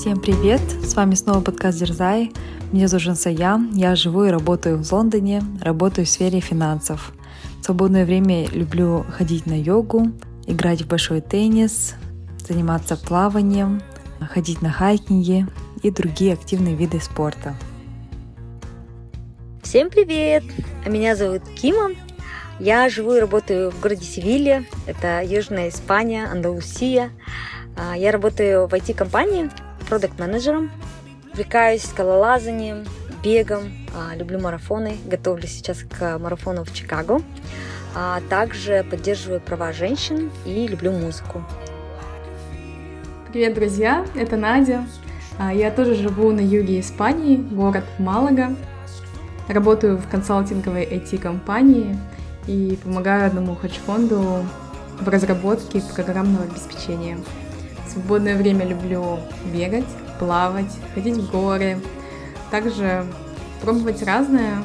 Всем привет! С вами снова подкаст Дерзай. Меня зовут Жансая. Я живу и работаю в Лондоне, работаю в сфере финансов. В свободное время люблю ходить на йогу, играть в большой теннис, заниматься плаванием, ходить на хайкинги и другие активные виды спорта. Всем привет! Меня зовут Кима. Я живу и работаю в городе Севилья. Это Южная Испания, Андалусия. А, я работаю в IT-компании продукт-менеджером. Увлекаюсь скалолазанием, бегом, а, люблю марафоны, готовлю сейчас к марафону в Чикаго. А также поддерживаю права женщин и люблю музыку. Привет, друзья! Это Надя. А, я тоже живу на юге Испании, город Малага. Работаю в консалтинговой IT-компании и помогаю одному хедж-фонду в разработке программного обеспечения. В свободное время люблю бегать, плавать, ходить в горы, также пробовать разное.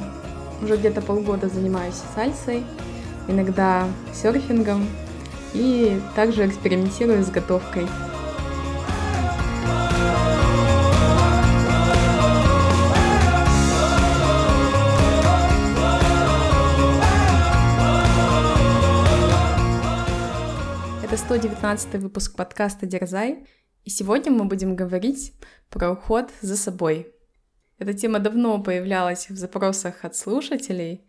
Уже где-то полгода занимаюсь сальсой, иногда серфингом и также экспериментирую с готовкой. Это 119 выпуск подкаста «Дерзай», и сегодня мы будем говорить про уход за собой. Эта тема давно появлялась в запросах от слушателей.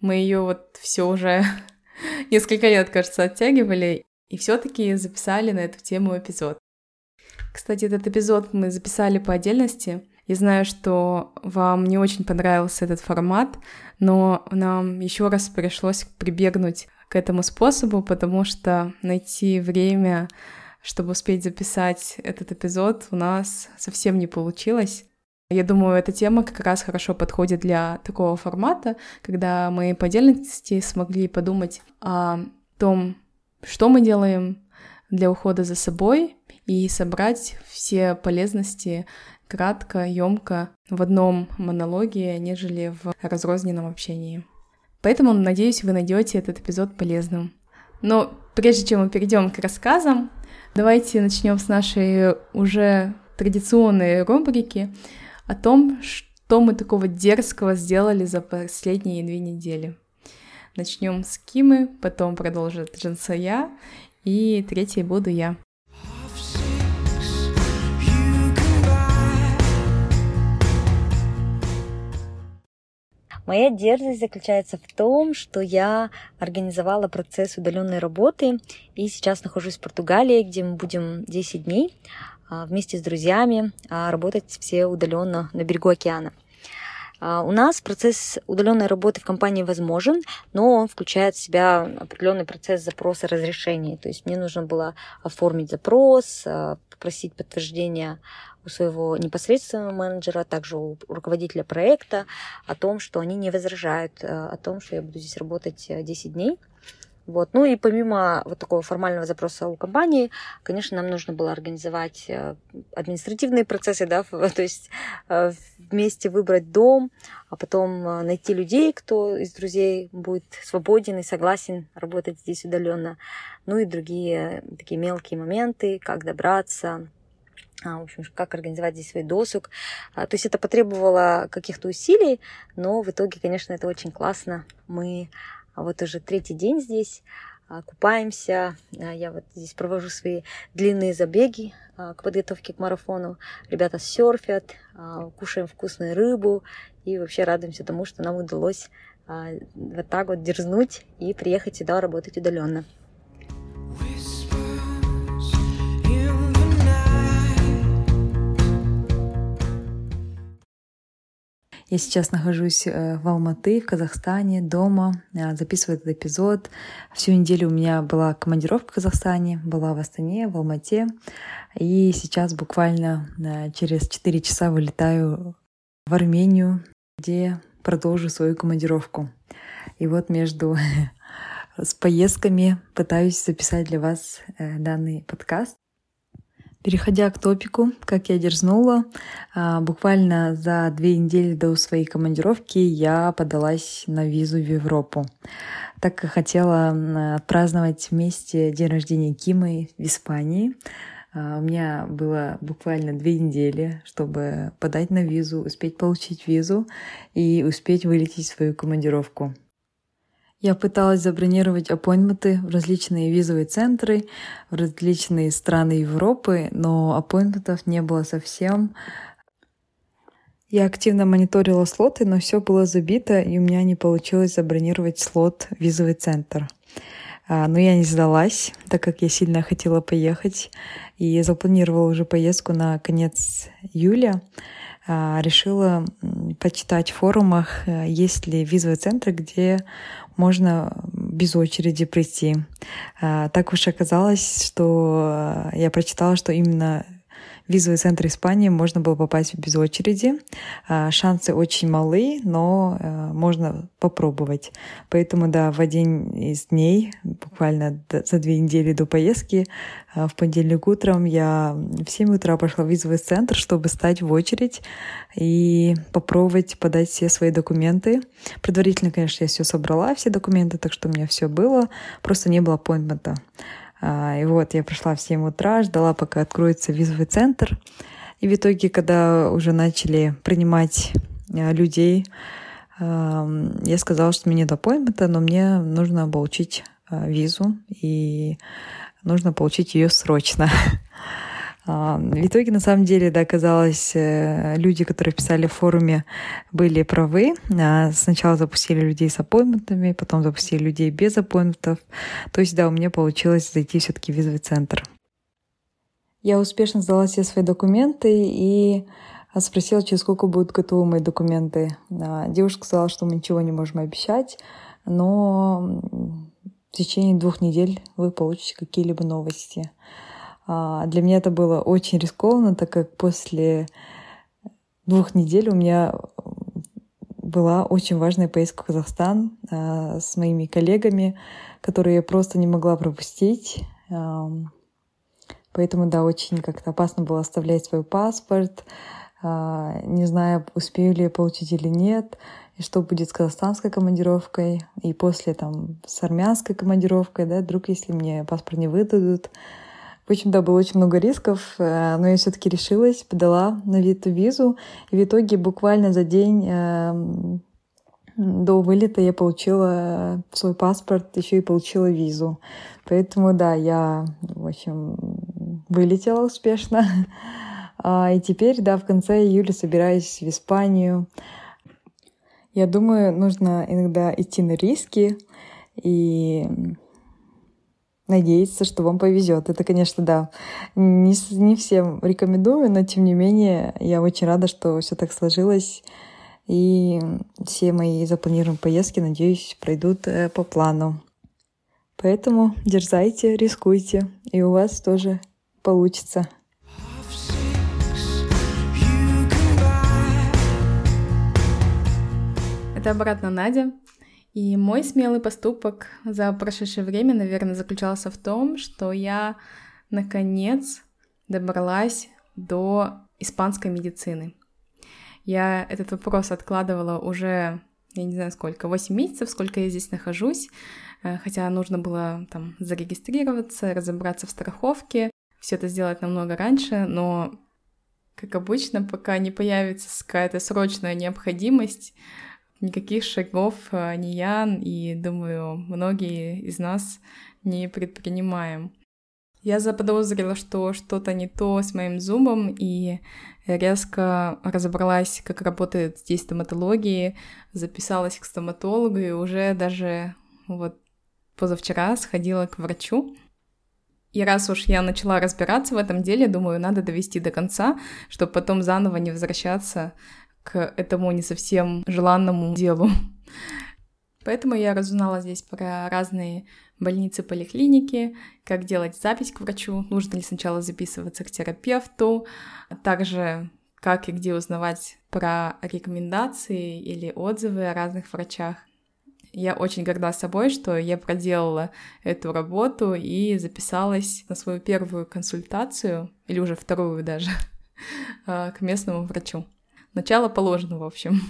Мы ее вот все уже несколько лет, кажется, оттягивали, и все-таки записали на эту тему эпизод. Кстати, этот эпизод мы записали по отдельности. Я знаю, что вам не очень понравился этот формат, но нам еще раз пришлось прибегнуть к этому способу, потому что найти время, чтобы успеть записать этот эпизод, у нас совсем не получилось. Я думаю, эта тема как раз хорошо подходит для такого формата, когда мы по отдельности смогли подумать о том, что мы делаем для ухода за собой и собрать все полезности кратко, емко в одном монологе, нежели в разрозненном общении. Поэтому, надеюсь, вы найдете этот эпизод полезным. Но прежде чем мы перейдем к рассказам, давайте начнем с нашей уже традиционной рубрики о том, что мы такого дерзкого сделали за последние две недели. Начнем с Кимы, потом продолжит Джансая, и третьей буду я. Моя дерзость заключается в том, что я организовала процесс удаленной работы и сейчас нахожусь в Португалии, где мы будем 10 дней а, вместе с друзьями а, работать все удаленно на берегу океана. А, у нас процесс удаленной работы в компании возможен, но он включает в себя определенный процесс запроса разрешений. То есть мне нужно было оформить запрос, попросить подтверждения у своего непосредственного менеджера, также у руководителя проекта о том, что они не возражают э, о том, что я буду здесь работать 10 э, дней. Вот. Ну и помимо вот такого формального запроса у компании, конечно, нам нужно было организовать э, административные процессы, да, то есть вместе выбрать дом, а потом найти людей, кто из друзей будет свободен и согласен работать здесь удаленно. Ну и другие такие мелкие моменты, как добраться, в общем, как организовать здесь свой досуг. А, то есть это потребовало каких-то усилий, но в итоге, конечно, это очень классно. Мы вот уже третий день здесь а, купаемся. Я вот здесь провожу свои длинные забеги к подготовке к марафону. Ребята серфят, кушаем вкусную рыбу и вообще радуемся тому, что нам удалось вот так вот дерзнуть и приехать сюда работать удаленно. Я сейчас нахожусь э, в Алматы, в Казахстане, дома, э, записываю этот эпизод. Всю неделю у меня была командировка в Казахстане, была в Астане, в Алмате. И сейчас буквально э, через 4 часа вылетаю в Армению, где продолжу свою командировку. И вот между с поездками пытаюсь записать для вас данный подкаст. Переходя к топику, как я дерзнула, а, буквально за две недели до своей командировки я подалась на визу в Европу, так как хотела отпраздновать вместе день рождения Кимы в Испании. А, у меня было буквально две недели, чтобы подать на визу, успеть получить визу и успеть вылететь в свою командировку. Я пыталась забронировать аппоинтменты в различные визовые центры, в различные страны Европы, но аппоинтментов не было совсем. Я активно мониторила слоты, но все было забито, и у меня не получилось забронировать слот в визовый центр. А, но я не сдалась, так как я сильно хотела поехать и запланировала уже поездку на конец июля. А, решила почитать в форумах, э, есть ли визовый центр, где можно без очереди прийти. А, так уж оказалось, что э, я прочитала, что именно визовый центр Испании можно было попасть без очереди. А, шансы очень малы, но э, можно попробовать. Поэтому, да, в один из дней, буквально за две недели до поездки, э, в понедельник утром я в 7 утра пошла в визовый центр, чтобы стать в очередь и попробовать подать все свои документы. Предварительно, конечно, я все собрала, все документы, так что у меня все было, просто не было аппоинтмента. А, и вот я пришла в 7 утра, ждала, пока откроется визовый центр. И в итоге, когда уже начали принимать а, людей, я сказала, что мне аппоинтмента, но мне нужно получить а, визу, и нужно получить ее срочно. А, в итоге, на самом деле, да, оказалось, э, люди, которые писали в форуме, были правы. А, сначала запустили людей с аппоинтментами, потом запустили людей без аппоинтментов. То есть, да, у меня получилось зайти все-таки в визовый центр. Я успешно сдала все свои документы и спросила, через сколько будут готовы мои документы. А, девушка сказала, что мы ничего не можем обещать, но в течение двух недель вы получите какие-либо новости. А, для меня это было очень рискованно, так как после двух недель у меня была очень важная поездка в Казахстан а, с моими коллегами, которые я просто не могла пропустить. Поэтому, да, очень как-то опасно было оставлять свой паспорт, а, не зная, успею ли я получить или нет, и что будет с казахстанской командировкой, и после там с армянской командировкой, да, вдруг если мне паспорт не выдадут, в общем, да, было очень много рисков, э, но я все-таки решилась, подала на эту визу, и в итоге буквально за день эм, до вылета я получила свой паспорт, еще и получила визу. Поэтому, да, я, в общем, вылетела успешно. А, и теперь, да, в конце июля собираюсь в Испанию. Я думаю, нужно иногда идти на риски и надеяться, что вам повезет. Это, конечно, да, не, не всем рекомендую, но тем не менее я очень рада, что все так сложилось. И все мои запланированные поездки, надеюсь, пройдут э, по плану. Поэтому дерзайте, рискуйте, и у вас тоже получится. Это обратно Надя. И мой смелый поступок за прошедшее время, наверное, заключался в том, что я наконец добралась до испанской медицины. Я этот вопрос откладывала уже, я не знаю сколько, 8 месяцев, сколько я здесь нахожусь, э, хотя нужно было там зарегистрироваться, разобраться в страховке, все это сделать намного раньше, но, как обычно, пока не появится какая-то срочная необходимость, никаких шагов э, не я и, думаю, многие из нас не предпринимаем. Я заподозрила, что что-то не то с моим зубом, и резко разобралась, как работает здесь стоматология, записалась к стоматологу, и уже даже вот позавчера сходила к врачу. И раз уж я начала разбираться в этом деле, думаю, надо довести до конца, чтобы потом заново не возвращаться к этому не совсем желанному делу. Поэтому я разузнала здесь про разные больницы, поликлиники, как делать запись к врачу, нужно ли сначала записываться к терапевту, а также как и где узнавать про рекомендации или отзывы о разных врачах. Я очень горда собой, что я проделала эту работу и записалась на свою первую консультацию, или уже вторую даже, к местному врачу. Начало положено, в общем.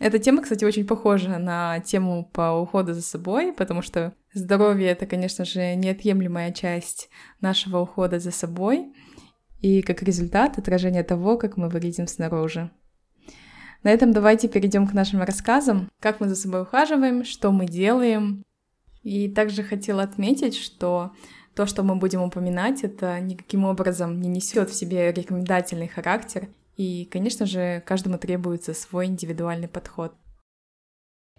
Эта тема, кстати, очень похожа на тему по уходу за собой, потому что здоровье — это, конечно же, неотъемлемая часть нашего ухода за собой и, как результат, отражение того, как мы выглядим снаружи. На этом давайте перейдем к нашим рассказам, как мы за собой ухаживаем, что мы делаем. И также хотела отметить, что то, что мы будем упоминать, это никаким образом не несет в себе рекомендательный характер и, конечно же, каждому требуется свой индивидуальный подход.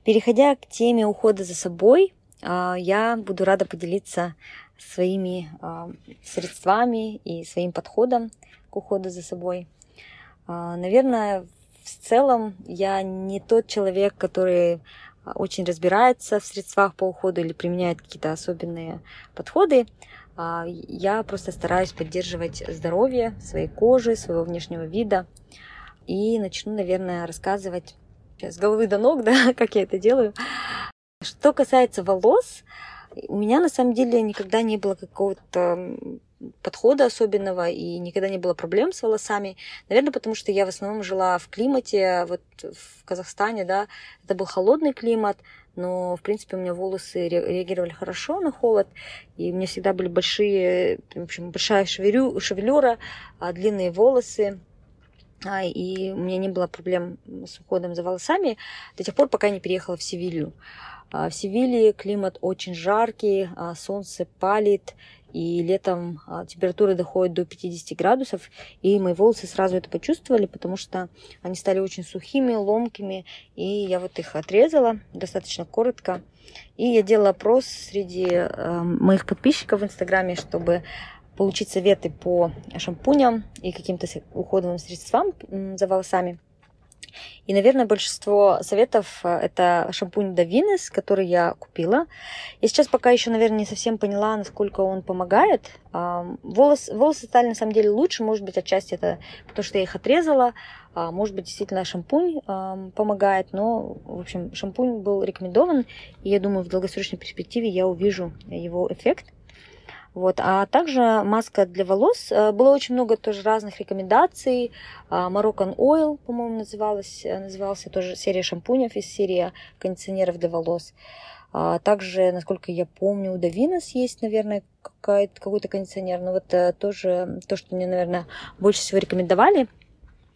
Переходя к теме ухода за собой, а, я буду рада поделиться своими а, средствами и своим подходом к уходу за собой. А, наверное, в целом я не тот человек, который очень разбирается в средствах по уходу или применяет какие-то особенные подходы. А, я просто стараюсь поддерживать здоровье своей кожи, своего внешнего вида. И начну, наверное, рассказывать с головы до ног, да, как я это делаю. Что касается волос, у меня на самом деле никогда не было какого-то подхода особенного и никогда не было проблем с волосами. Наверное, потому что я в основном жила в климате, вот в Казахстане, да, это был холодный климат, но, в принципе, у меня волосы реагировали хорошо на холод, и у меня всегда были большие, в общем, большая шевелю, шевелюра, а, длинные волосы, а, и у меня не было проблем с уходом за волосами до тех пор, пока я не переехала в Севилью. А, в Севилье климат очень жаркий, солнце палит, и летом а, температура доходит до 50 градусов, и мои волосы сразу это почувствовали, потому что они стали очень сухими, ломкими, и я вот их отрезала достаточно коротко. И я делала опрос среди моих подписчиков в Инстаграме, чтобы получить советы по шампуням и каким-то уходовым средствам за волосами. И, наверное, большинство советов э, это шампунь Davines, который я купила. Я сейчас пока еще, наверное, не совсем поняла, насколько он помогает. Волос, волосы стали на самом деле лучше, может быть, отчасти это потому, что я их отрезала, а может быть, действительно шампунь помогает, но, в общем, шампунь был рекомендован, и я думаю, в долгосрочной перспективе я увижу его эффект. Вот. А также маска для волос. Э, было очень много тоже разных рекомендаций. Э, Moroccan Oil, по-моему, называлась, э, назывался тоже серия шампунев из серии кондиционеров для волос. А также, насколько я помню, у Davines есть, наверное, какой-то кондиционер. Но вот тоже то, что мне, наверное, больше всего рекомендовали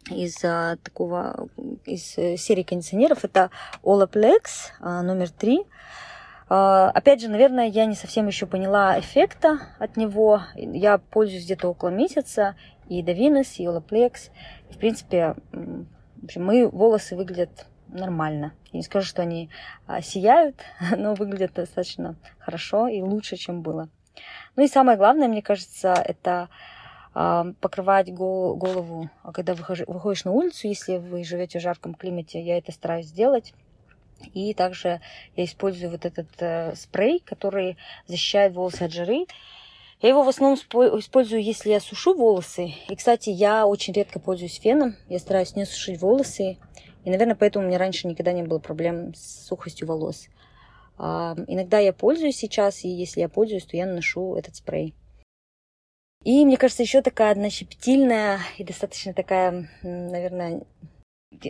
из такого из серии кондиционеров, это Olaplex номер три опять же, наверное, я не совсем еще поняла эффекта от него. Я пользуюсь где-то около месяца и Davines, и Olaplex. В принципе, в общем, мои волосы выглядят нормально. Я не скажу, что они а, сияют, но выглядят достаточно хорошо и лучше, чем было. Ну и самое главное, мне кажется, это а, покрывать голову, когда выходишь на улицу, если вы живете в жарком климате, я это стараюсь сделать и также я использую вот этот э, спрей, который защищает волосы от жары. Я его в основном использую, если я сушу волосы. И, кстати, я очень редко пользуюсь феном. Я стараюсь не сушить волосы. И, наверное, поэтому у меня раньше никогда не было проблем с сухостью волос. А, иногда я пользуюсь сейчас, и если я пользуюсь, то я наношу этот спрей. И мне кажется, еще такая одна щепетильная и достаточно такая, наверное,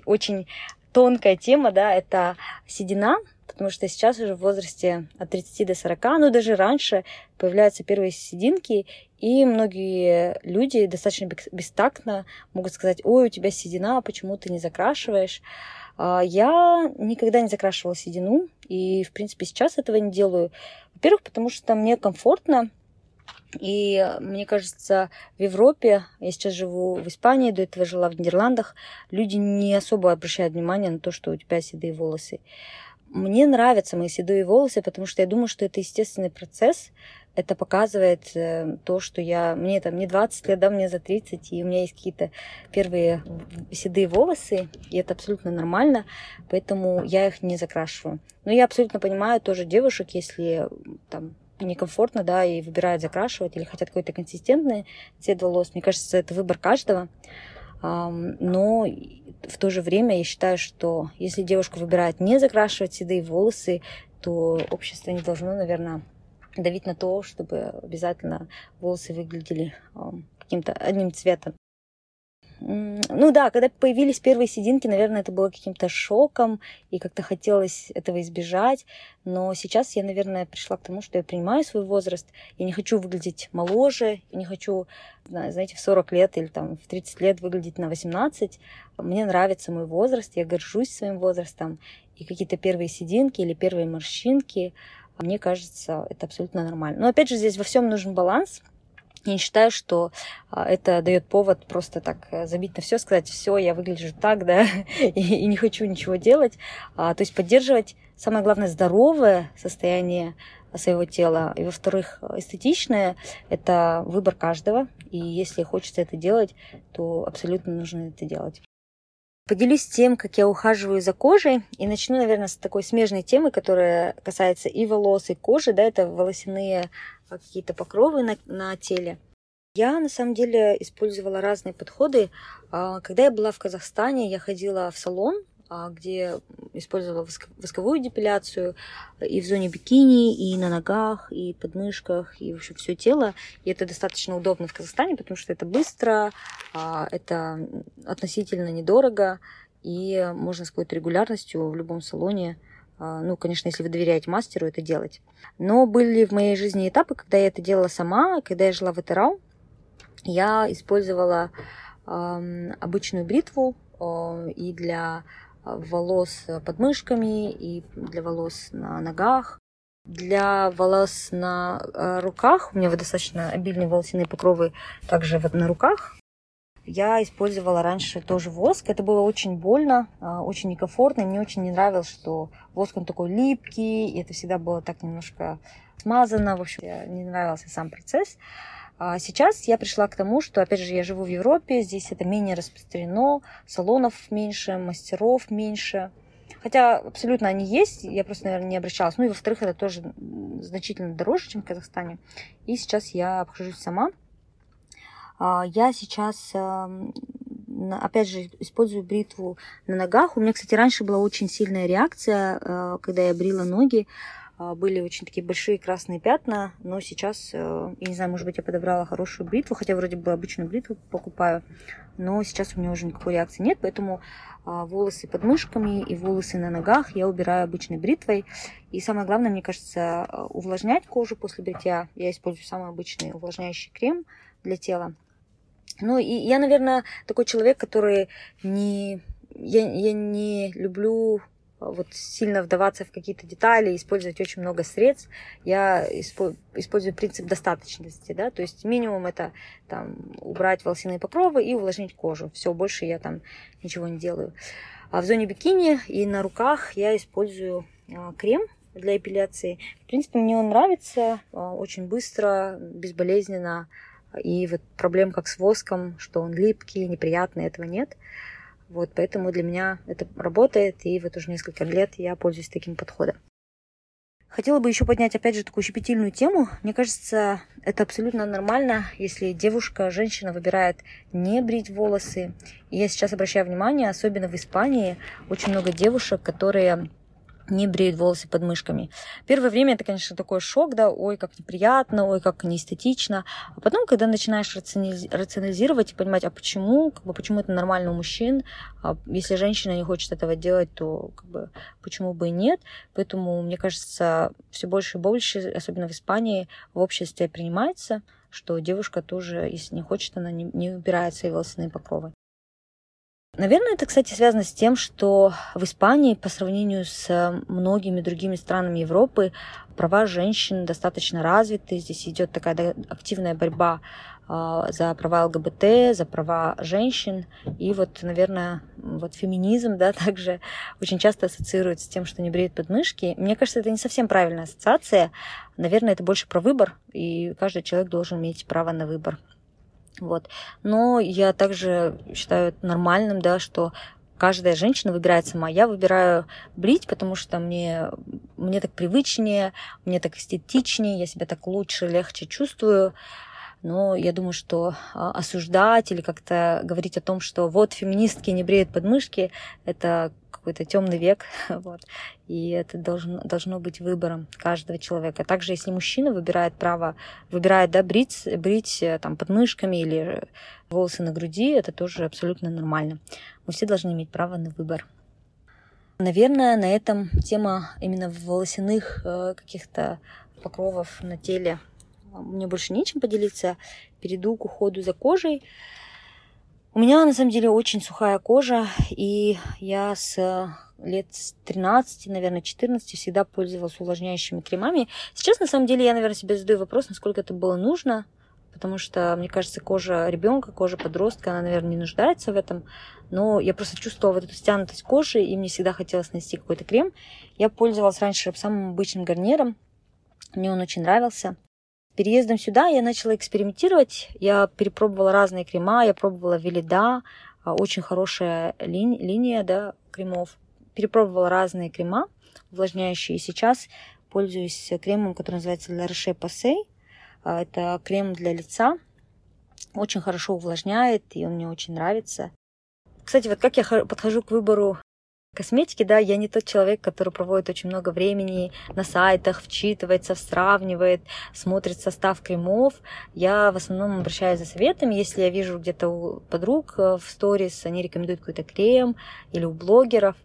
очень тонкая тема, да, это седина, потому что сейчас уже в возрасте от 30 до 40, ну даже раньше появляются первые сединки, и многие люди достаточно бестактно могут сказать, ой, у тебя седина, почему ты не закрашиваешь? А, я никогда не закрашивала седину, и, в принципе, сейчас этого не делаю. Во-первых, потому что мне комфортно, и мне кажется, в Европе, я сейчас живу в Испании, до этого жила в Нидерландах, люди не особо обращают внимание на то, что у тебя седые волосы. Мне нравятся мои седые волосы, потому что я думаю, что это естественный процесс. Это показывает э, то, что я... Мне там не 20 лет, да, мне за 30, и у меня есть какие-то первые седые волосы, и это абсолютно нормально, поэтому я их не закрашиваю. Но я абсолютно понимаю тоже девушек, если там некомфортно, да, и выбирают закрашивать или хотят какой-то консистентный цвет волос. Мне кажется, это выбор каждого. Но в то же время я считаю, что если девушка выбирает не закрашивать седые волосы, то общество не должно, наверное, давить на то, чтобы обязательно волосы выглядели каким-то одним цветом. Ну да, когда появились первые сединки, наверное, это было каким-то шоком, и как-то хотелось этого избежать. Но сейчас я, наверное, пришла к тому, что я принимаю свой возраст. Я не хочу выглядеть моложе, я не хочу, знаете, в 40 лет или там в 30 лет выглядеть на 18. Мне нравится мой возраст, я горжусь своим возрастом. И какие-то первые сединки или первые морщинки, мне кажется, это абсолютно нормально. Но опять же, здесь во всем нужен баланс – не считаю, что а, это дает повод просто так э, забить на все, сказать, все, я выгляжу так, да, и, и не хочу ничего делать. А, то есть поддерживать, самое главное, здоровое состояние своего тела. И, во-вторых, эстетичное – это выбор каждого. И если хочется это делать, то абсолютно нужно это делать. Поделюсь тем, как я ухаживаю за кожей. И начну, наверное, с такой смежной темы, которая касается и волос, и кожи. Да, это волосяные какие-то покровы на, на теле. Я на самом деле использовала разные подходы. А, когда я была в Казахстане, я ходила в салон, а, где использовала восковую депиляцию и в зоне бикини, и на ногах, и подмышках, и вообще все тело. И это достаточно удобно в Казахстане, потому что это быстро, а, это относительно недорого, и можно с какой-то регулярностью в любом салоне ну, конечно, если вы доверяете мастеру, это делать. Но были в моей жизни этапы, когда я это делала сама, когда я жила в Этерау, я использовала обычную бритву э, и для волос под мышками, и для волос на ногах. Для волос на руках, у меня достаточно обильные волосяные покровы также вот на руках, я использовала раньше тоже воск. Это было очень больно, а, очень некомфортно. мне очень не нравилось, что воск он такой липкий. И это всегда было так немножко смазано. В общем, не нравился сам процесс. А сейчас я пришла к тому, что, опять же, я живу в Европе, здесь это менее распространено, салонов меньше, мастеров меньше. Хотя абсолютно они есть, я просто, наверное, не обращалась. Ну и, во-вторых, это тоже значительно дороже, чем в Казахстане. И сейчас я обхожусь сама. А, я сейчас, эм, опять же, использую бритву на ногах. У меня, кстати, раньше была очень сильная реакция, э, когда я брила ноги. А, были очень такие большие красные пятна, но сейчас, э, я не знаю, может быть, я подобрала хорошую бритву, хотя вроде бы обычную бритву покупаю, но сейчас у меня уже никакой реакции нет, поэтому а, волосы под мышками и волосы на ногах я убираю обычной бритвой. И самое главное, мне кажется, э, увлажнять кожу после бритья. Я использую самый обычный увлажняющий крем для тела. Ну, и я, наверное, такой человек, который не... Я, я не люблю а, вот сильно вдаваться в какие-то детали, использовать очень много средств. Я использую принцип достаточности, да, то есть минимум это там убрать волосяные покровы и увлажнить кожу. Все, больше я там ничего не делаю. А в зоне бикини и на руках я использую а, крем для эпиляции. В принципе, мне он нравится, а, очень быстро, безболезненно. И вот проблем как с воском, что он липкий, неприятный, этого нет. Вот, поэтому для меня это работает, и вот уже несколько лет я пользуюсь таким подходом. Хотела бы еще поднять, опять же, такую щепетильную тему. Мне кажется, это абсолютно нормально, если девушка, женщина выбирает не брить волосы. И я сейчас обращаю внимание, особенно в Испании, очень много девушек, которые не бреют волосы под мышками. Первое время это, конечно, такой шок, да, ой, как неприятно, ой, как неэстетично. А потом, когда начинаешь рационализировать и понимать, а почему, как бы, почему это нормально у мужчин, а если женщина не хочет этого делать, то как бы, почему бы и нет. Поэтому, мне кажется, все больше и больше, особенно в Испании, в обществе принимается, что девушка тоже, если не хочет, она не, не убирает свои волосяные покровы. Наверное, это, кстати, связано с тем, что в Испании по сравнению с многими другими странами Европы права женщин достаточно развиты. Здесь идет такая активная борьба а, за права ЛГБТ, за права женщин. И вот, наверное, вот феминизм, да, также очень часто ассоциируется с тем, что не бреют подмышки. Мне кажется, это не совсем правильная ассоциация. Наверное, это больше про выбор, и каждый человек должен иметь право на выбор. Вот. Но я также считаю нормальным, да, что каждая женщина выбирает сама. Я выбираю брить, потому что мне, мне так привычнее, мне так эстетичнее, я себя так лучше, легче чувствую. Но я думаю, что а, осуждать или как-то говорить о том, что вот феминистки не бреют подмышки, это какой-то темный век, вот, и это должно, должно быть выбором каждого человека. Также, если мужчина выбирает право, выбирает, да, брить, брить э, там подмышками или волосы на груди, это тоже абсолютно нормально. Мы все должны иметь право на выбор. Наверное, на этом тема именно волосяных э, каких-то покровов на теле мне больше нечем поделиться. Перейду к уходу за кожей. У меня на самом деле очень сухая кожа, и я с лет с 13, наверное, 14 всегда пользовалась увлажняющими кремами. Сейчас, на самом деле, я, наверное, себе задаю вопрос, насколько это было нужно, потому что, мне кажется, кожа ребенка, кожа подростка, она, наверное, не нуждается в этом. Но я просто чувствовала вот эту стянутость кожи, и мне всегда хотелось нанести какой-то крем. Я пользовалась раньше самым обычным гарниром. Мне он очень нравился переездом сюда я начала экспериментировать. Я перепробовала разные крема, я пробовала Велида, а, очень хорошая ли, линия да, кремов. Перепробовала разные крема увлажняющие. И сейчас пользуюсь кремом, который называется La Roche Posay. Это крем для лица. Очень хорошо увлажняет, и он мне очень нравится. Кстати, вот как я подхожу к выбору косметики, да, я не тот человек, который проводит очень много времени на сайтах, вчитывается, сравнивает, смотрит состав кремов. Я в основном обращаюсь за советами. Если я вижу где-то у подруг э, в сторис, они рекомендуют какой-то крем или у блогеров,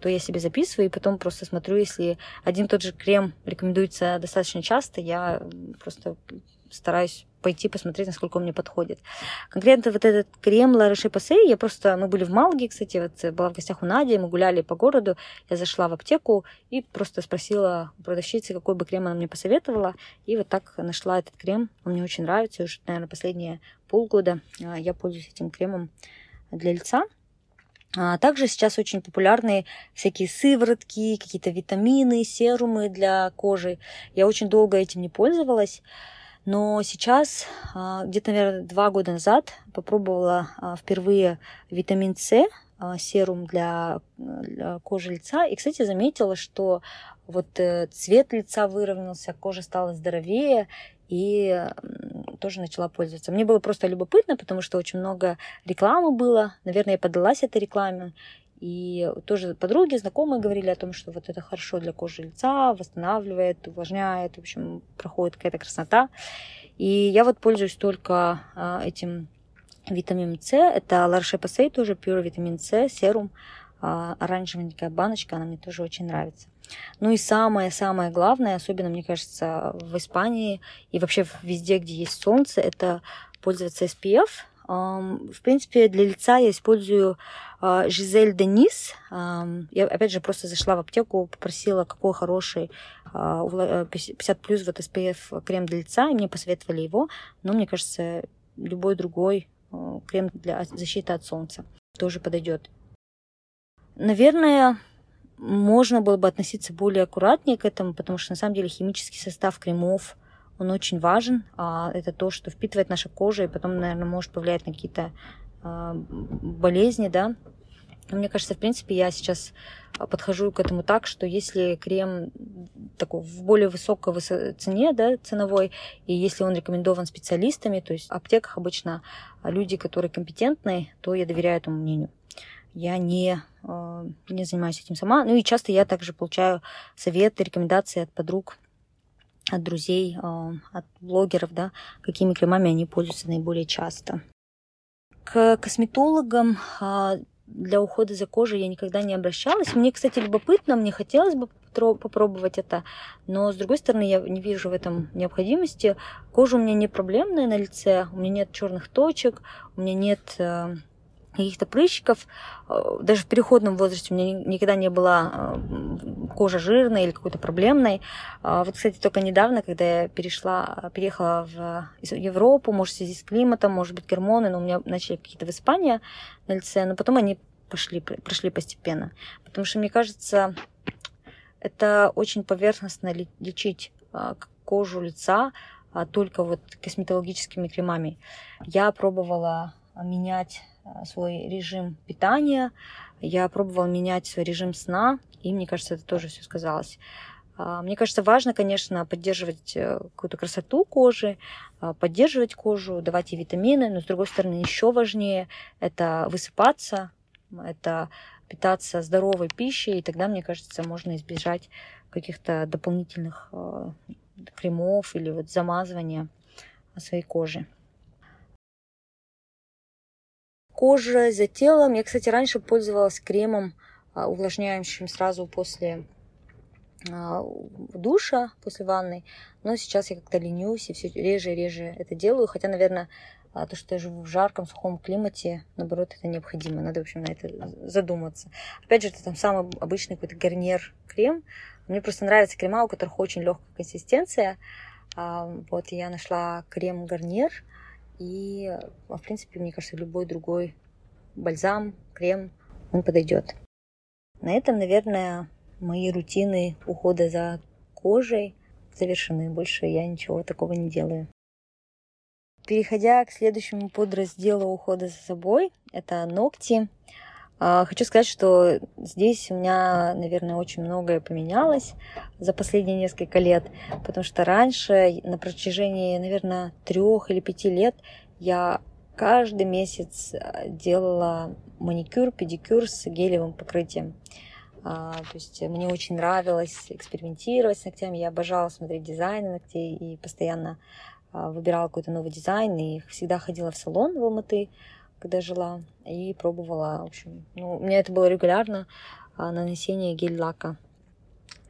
то я себе записываю и потом просто смотрю, если один тот же крем рекомендуется достаточно часто, я просто стараюсь пойти посмотреть, насколько он мне подходит. Конкретно вот этот крем La Roche-Posay, я просто, мы были в Малге, кстати, вот была в гостях у Нади, мы гуляли по городу, я зашла в аптеку и просто спросила у продавщицы, какой бы крем она мне посоветовала, и вот так нашла этот крем, он мне очень нравится, уже, наверное, последние полгода а, я пользуюсь этим кремом для лица. А также сейчас очень популярны всякие сыворотки, какие-то витамины, серумы для кожи. Я очень долго этим не пользовалась. Но сейчас, а, где-то, наверное, два года назад, попробовала а, впервые витамин С, а, серум для, для кожи лица. И, кстати, заметила, что вот э, цвет лица выровнялся, кожа стала здоровее, и тоже начала пользоваться. Мне было просто любопытно, потому что очень много рекламы было. Наверное, я поддалась этой рекламе. И тоже подруги, знакомые говорили о том, что вот это хорошо для кожи лица, восстанавливает, увлажняет, в общем, проходит какая-то красота. И я вот пользуюсь только а, этим витамином С. Это La Roche-Posay, тоже Pure витамин С, серум. А, оранжевая такая баночка, она мне тоже очень нравится. Ну и самое-самое главное, особенно, мне кажется, в Испании и вообще везде, где есть солнце, это пользоваться SPF. В принципе, для лица я использую а, Жизель Денис. Я, опять же, просто зашла в аптеку, попросила, какой хороший 50 а, плюс вот SPF крем для лица, и мне посоветовали его. Но мне кажется, любой другой а, крем для защиты от солнца тоже подойдет. Наверное, можно было бы относиться более аккуратнее к этому, потому что на самом деле химический состав кремов, он очень важен. Это то, что впитывает наша кожа и потом, наверное, может повлиять на какие-то болезни, да, мне кажется, в принципе, я сейчас а, подхожу к этому так, что если крем такой в более высокой цене, да, ценовой, и если он рекомендован специалистами, то есть в аптеках обычно люди, которые компетентные, то я доверяю этому мнению. Я не, а, не занимаюсь этим сама. Ну и часто я также получаю советы, рекомендации от подруг, от друзей, а, от блогеров, да, какими кремами они пользуются наиболее часто. К косметологам для ухода за кожей я никогда не обращалась. Мне, кстати, любопытно, мне хотелось бы попробовать это, но с другой стороны я не вижу в этом необходимости. Кожа у меня не проблемная на лице, у меня нет черных точек, у меня нет э, каких-то прыщиков. Э, даже в переходном возрасте у меня никогда не была э, кожа жирной или какой-то проблемной. А вот, кстати, только недавно, когда я перешла, переехала в Европу, может, в связи с климатом, может быть, гормоны, но у меня начали какие-то воспания на лице, но потом они пошли, прошли постепенно. Потому что, мне кажется, это очень поверхностно лечить кожу лица а, только вот косметологическими кремами. Я пробовала менять свой режим питания, я пробовала менять свой режим сна, и мне кажется, это тоже все сказалось. А, мне кажется, важно, конечно, поддерживать э, какую-то красоту кожи, а, поддерживать кожу, давать ей витамины, но, с другой стороны, еще важнее это высыпаться, это питаться здоровой пищей, и тогда, мне кажется, можно избежать каких-то дополнительных э, кремов или вот замазывания своей кожи. Кожа за телом. Я, кстати, раньше пользовалась кремом а, увлажняющим сразу после а, душа после ванны, но сейчас я как-то ленюсь и все реже и реже это делаю, хотя, наверное, а, то, что я живу в жарком, сухом климате, наоборот, это необходимо. Надо, в общем, на это задуматься. Опять же, это там самый обычный какой-то гарнир крем. Мне просто нравятся крема, у которых очень легкая консистенция. Вот я нашла крем гарнир, и, в принципе, мне кажется, любой другой бальзам, крем, он подойдет. На этом, наверное, мои рутины ухода за кожей завершены. Больше я ничего такого не делаю. Переходя к следующему подразделу ухода за собой, это ногти. А, хочу сказать, что здесь у меня, наверное, очень многое поменялось за последние несколько лет, потому что раньше, на протяжении, наверное, трех или пяти лет, я каждый месяц а, делала маникюр, педикюр с гелевым покрытием. А, то есть мне очень нравилось экспериментировать с ногтями. Я обожала смотреть дизайны ногтей и постоянно а, выбирала какой-то новый дизайн. И всегда ходила в салон в Алматы, когда жила, и пробовала. В общем, ну, у меня это было регулярно а, нанесение гель-лака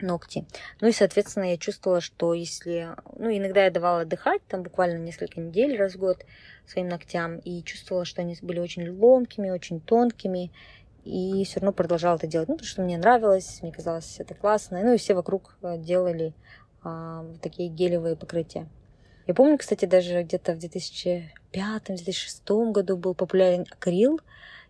ногти. Ну и, соответственно, я чувствовала, что если... Ну, иногда я давала отдыхать, там буквально несколько недель раз в год своим ногтям, и чувствовала, что они были очень ломкими, очень тонкими, и все равно продолжала это делать, ну, потому что мне нравилось, мне казалось это классно, ну, и все вокруг э, делали а, такие гелевые покрытия. Я помню, кстати, даже где-то в 2005-2006 году был популярен акрил,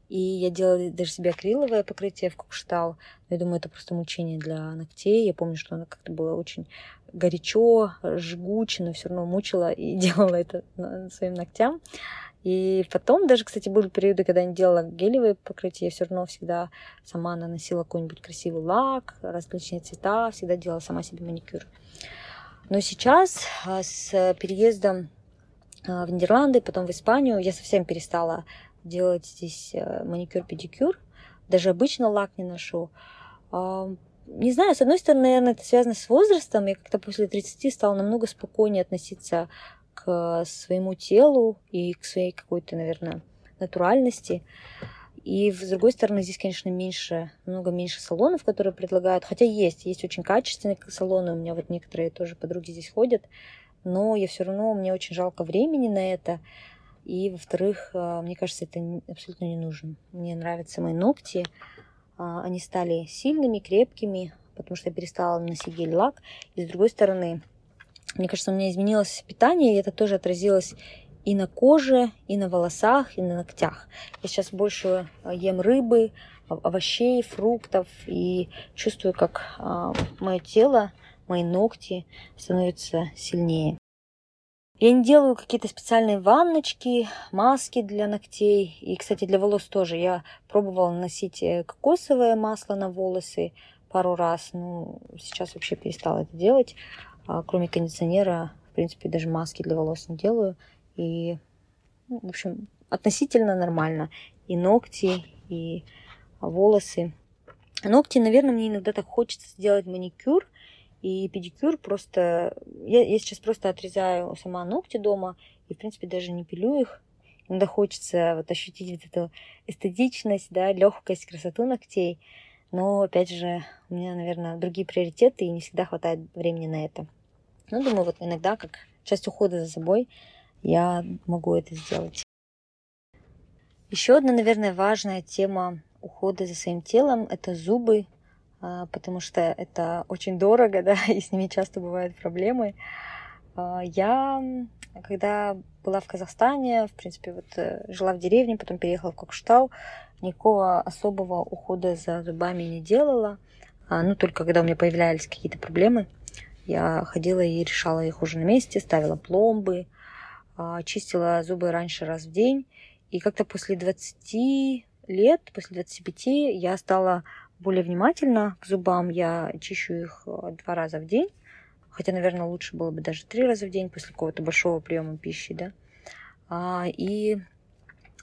и я делала даже себе акриловое покрытие в Кукштау. Но я думаю, это просто мучение для ногтей. Я помню, что оно как-то было очень горячо, жгуче, но все равно мучила и делала это своим ногтям. И потом даже, кстати, были периоды, когда я не делала гелевые покрытия, я все равно всегда сама наносила какой-нибудь красивый лак, различные цвета, всегда делала сама себе маникюр. Но сейчас а, с переездом в Нидерланды, потом в Испанию, я совсем перестала делать здесь э, маникюр-педикюр. Даже обычно лак не ношу. А, не знаю, с одной стороны, наверное, это связано с возрастом. Я как-то после 30 стала намного спокойнее относиться к своему телу и к своей какой-то, наверное, натуральности. И с другой стороны, здесь, конечно, меньше, много меньше салонов, которые предлагают. Хотя есть, есть очень качественные салоны. У меня вот некоторые тоже подруги здесь ходят. Но я все равно, мне очень жалко времени на это. И, во-вторых, а, мне кажется, это абсолютно не нужно. Мне нравятся мои ногти. А, они стали сильными, крепкими, потому что я перестала носить гель-лак. И, с другой стороны, мне кажется, у меня изменилось питание, и это тоже отразилось и на коже, и на волосах, и на ногтях. Я сейчас больше а, ем рыбы, овощей, фруктов и чувствую, как мое тело, мои ногти становятся сильнее. Я не делаю какие-то специальные ванночки, маски для ногтей. И, кстати, для волос тоже. Я пробовала наносить э, кокосовое масло на волосы пару раз. Ну, сейчас вообще перестала это делать. А, кроме кондиционера, в принципе, даже маски для волос не делаю. И, ну, в общем, относительно нормально. И ногти, и волосы. Ногти, наверное, мне иногда так хочется сделать маникюр и педикюр. Просто я, я сейчас просто отрезаю сама ногти дома и, в принципе, даже не пилю их. Иногда хочется вот ощутить вот эту эстетичность, да, легкость, красоту ногтей. Но, опять же, у меня, наверное, другие приоритеты, и не всегда хватает времени на это. Ну, думаю, вот иногда, как часть ухода за собой, я могу это сделать. Еще одна, наверное, важная тема ухода за своим телом – это зубы, потому что это очень дорого, да, и с ними часто бывают проблемы. А, я, когда была в Казахстане, в принципе, вот э, жила в деревне, потом переехала в Кокштау, никакого особого ухода за зубами не делала. А, ну, только когда у меня появлялись какие-то проблемы, я ходила и решала их уже на месте, ставила пломбы, а, чистила зубы раньше раз в день. И как-то после 20 лет, после 25 я стала более внимательна к зубам. Я чищу их э, два раза в день. Хотя, наверное, лучше было бы даже три раза в день после какого-то большого приема пищи, да. А, и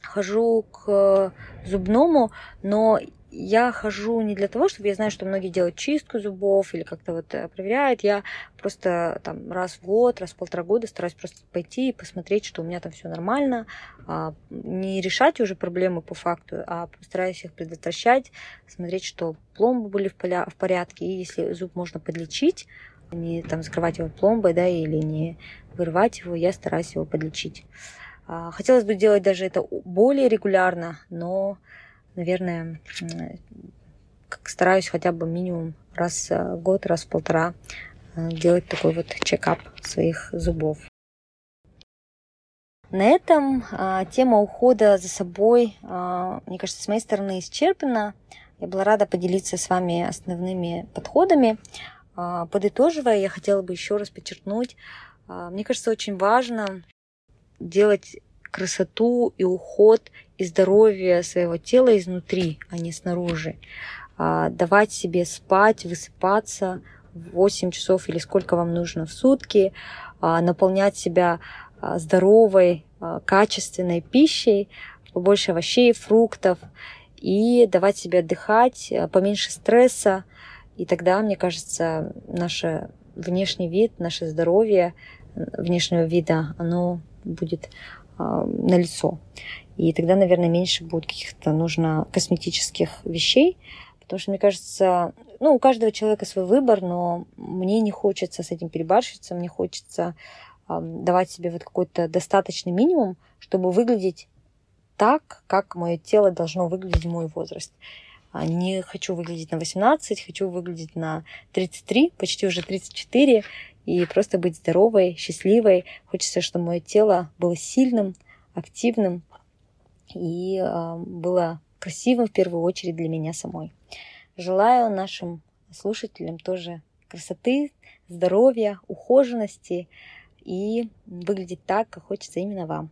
хожу к зубному, но я хожу не для того, чтобы я знаю, что многие делают чистку зубов или как-то вот э, проверяют. Я просто там раз в год, раз в полтора года стараюсь просто пойти и посмотреть, что у меня там все нормально. А, не решать уже проблемы по факту, а стараюсь их предотвращать, смотреть, что пломбы были в, поля, в порядке. И если зуб можно подлечить, не там закрывать его пломбой, да, или не вырывать его, я стараюсь его подлечить. А, хотелось бы делать даже это более регулярно, но, наверное, стараюсь хотя бы минимум раз в год, раз в полтора э, делать такой вот чекап своих зубов. На этом а, тема ухода за собой, а, мне кажется, с моей стороны исчерпана. Я была рада поделиться с вами основными подходами. А, подытоживая, я хотела бы еще раз подчеркнуть, мне кажется, очень важно делать красоту и уход и здоровье своего тела изнутри, а не снаружи. А, давать себе спать, высыпаться 8 часов или сколько вам нужно в сутки, а, наполнять себя а, здоровой, качественной пищей, побольше овощей, фруктов, и давать себе отдыхать, поменьше стресса. И тогда, мне кажется, наш внешний вид, наше здоровье внешнего вида, оно будет а, на лицо. И тогда, наверное, меньше будет каких-то нужно косметических вещей, потому что, мне кажется, ну, у каждого человека свой выбор, но мне не хочется с этим перебарщиваться, мне хочется давать себе вот какой-то достаточный минимум, чтобы выглядеть так, как мое тело должно выглядеть в мой возраст. А, не хочу выглядеть на 18, хочу выглядеть на 33, почти уже 34, и просто быть здоровой, счастливой. Хочется, чтобы мое тело было сильным, активным и э, было красивым в первую очередь для меня самой. Желаю нашим слушателям тоже красоты, здоровья, ухоженности и выглядеть так, как хочется именно вам.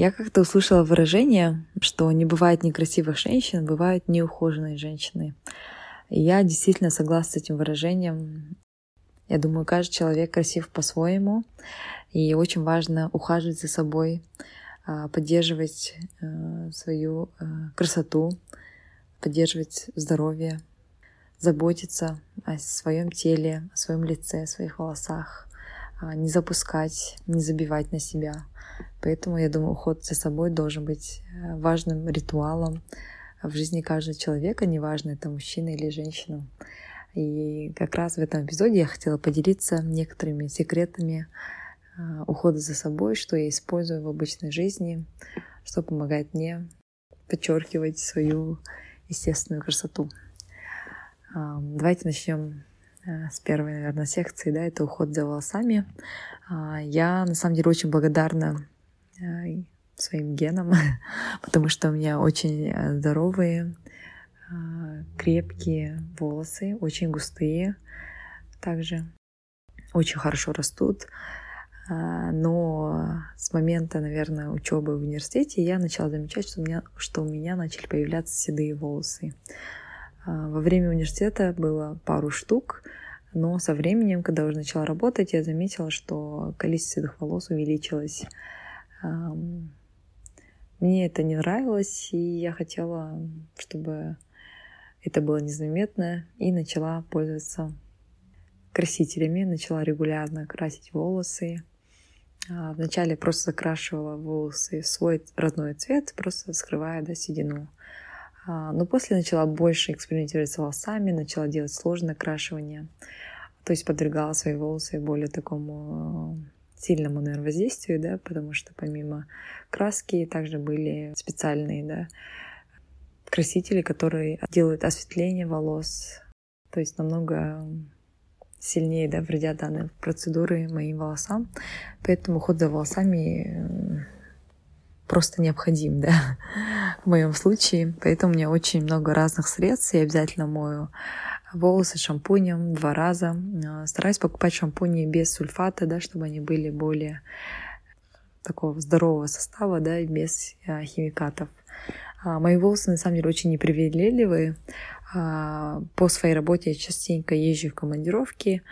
Я как-то услышала выражение, что не бывает некрасивых женщин, бывают неухоженные женщины. Я действительно согласна с этим выражением. Я думаю, каждый человек красив по-своему, и очень важно ухаживать за собой, а, поддерживать э, свою э, красоту, поддерживать здоровье, заботиться о своем теле, о своем лице, о своих волосах, а, не запускать, не забивать на себя. Поэтому, я думаю, уход за собой должен быть э, важным ритуалом в жизни каждого человека, неважно, это мужчина или женщина. И как раз в этом эпизоде я хотела поделиться некоторыми секретами э, ухода за собой, что я использую в обычной жизни, что помогает мне подчеркивать свою естественную красоту. Давайте начнем с первой, наверное, секции, да, это уход за волосами. А, я, на самом деле, очень благодарна своим генам, потому что у меня очень э, здоровые, э, крепкие волосы, очень густые, также очень хорошо растут. Но с момента, наверное, учебы в университете я начала замечать, что у меня, что у меня начали появляться седые волосы. Во время университета было пару штук, но со временем, когда уже начала работать, я заметила, что количество седых волос увеличилось. Мне это не нравилось, и я хотела, чтобы это было незаметно, и начала пользоваться красителями, начала регулярно красить волосы. А, вначале просто закрашивала волосы в свой родной цвет, просто скрывая да, седину. А, но после начала больше экспериментировать с волосами, начала делать сложное окрашивание. То есть подвергала свои волосы более такому сильному, наверное, воздействию, да, потому что помимо краски также были специальные, да, красители, которые делают осветление волос, то есть намного сильнее, да, вредят данные процедуры моим волосам. Поэтому уход за волосами просто необходим, да, в моем случае. Поэтому у меня очень много разных средств. Я обязательно мою волосы шампунем два раза. Стараюсь покупать шампуни без сульфата, да, чтобы они были более такого здорового состава, да, и без химикатов. Мои волосы, на самом деле, очень непривередливые. По своей работе я частенько езжу в командировки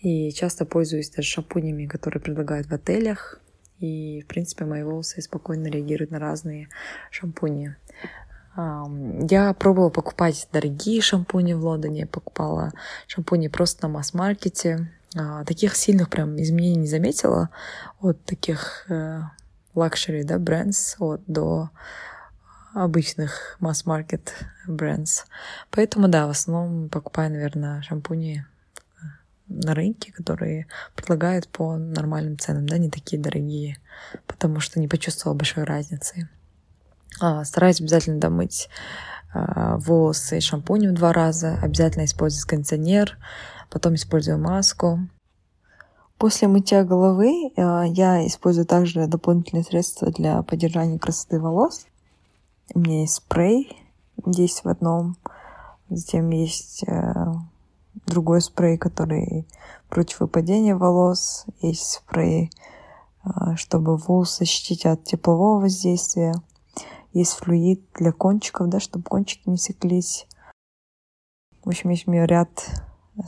и часто пользуюсь даже шампунями, которые предлагают в отелях. И, в принципе, мои волосы спокойно реагируют на разные шампуни. Я пробовала покупать дорогие шампуни в Лондоне, покупала шампуни просто на масс-маркете. А, таких сильных прям изменений не заметила от таких luxury, э, да, brands, от до обычных масс-маркет brands. Поэтому, да, в основном покупаю, наверное, шампуни э, на рынке, которые предлагают по нормальным ценам, да, не такие дорогие, потому что не почувствовала большой разницы. А, стараюсь обязательно домыть а, волосы шампунем два раза, обязательно использовать кондиционер, потом использую маску. После мытья головы а, я использую также дополнительные средства для поддержания красоты волос. У меня есть спрей 10 в одном, затем есть другой спрей, который против выпадения волос, есть спрей, чтобы волосы защитить от теплового воздействия. Есть флюид для кончиков, да, чтобы кончики не секлись. В общем, есть у меня ряд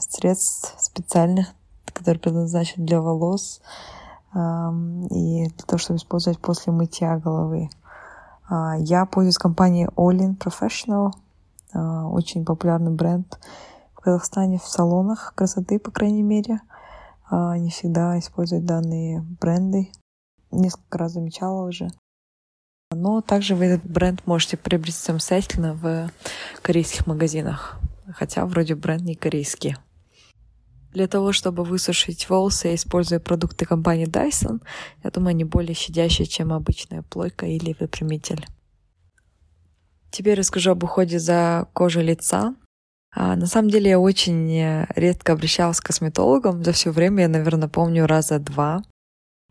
средств специальных, которые предназначены для волос и для того, чтобы использовать после мытья головы. А, я пользуюсь компанией Olin Professional, а, очень популярный бренд в Казахстане в салонах красоты, по крайней мере. А, они всегда используют данные бренды. Несколько раз замечала уже. Но также вы этот бренд можете приобрести самостоятельно в корейских магазинах. Хотя вроде бренд не корейский. Для того, чтобы высушить волосы, я использую продукты компании Dyson. Я думаю, они более щадящие, чем обычная плойка или выпрямитель. Теперь расскажу об уходе за кожей лица. А, на самом деле я очень редко обращалась к косметологам. За все время я, наверное, помню раза два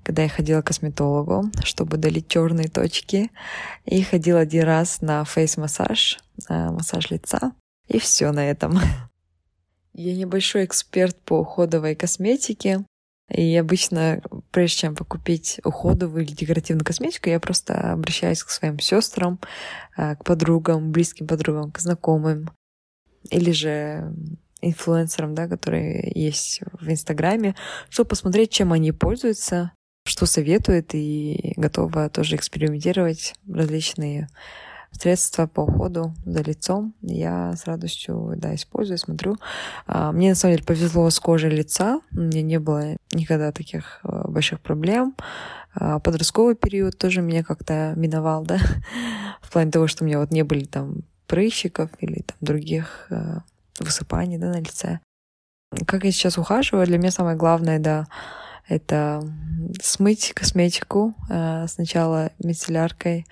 когда я ходила к косметологу, чтобы удалить черные точки. И ходила один раз на фейс-массаж, э, массаж лица. И все на этом. Я небольшой эксперт по уходовой косметике. И обычно, прежде чем покупить уходовую или декоративную косметику, я просто обращаюсь к своим сестрам, э, к подругам, близким подругам, к знакомым. Или же инфлюенсерам, да, которые есть в Инстаграме, чтобы посмотреть, чем они пользуются, что советует и готова тоже экспериментировать различные средства по уходу за лицом. Я с радостью, да, использую, смотрю. А, мне, на самом деле, повезло с кожей лица. У меня не было никогда таких э, больших проблем. А, подростковый период тоже меня как-то миновал, да, в плане того, что у меня вот не были там прыщиков или там других э, высыпаний, да, на лице. Как я сейчас ухаживаю, для меня самое главное, да, это смыть косметику э, сначала мицелляркой,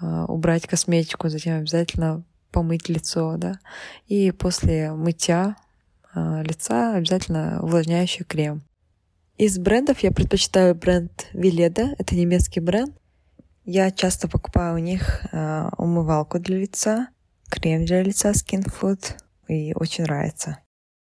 э, убрать косметику, затем обязательно помыть лицо, да, и после мытья э, лица обязательно увлажняющий крем. Из брендов я предпочитаю бренд Веледа, это немецкий бренд. Я часто покупаю у них умывалку для лица, крем для лица Skin Food, и очень нравится.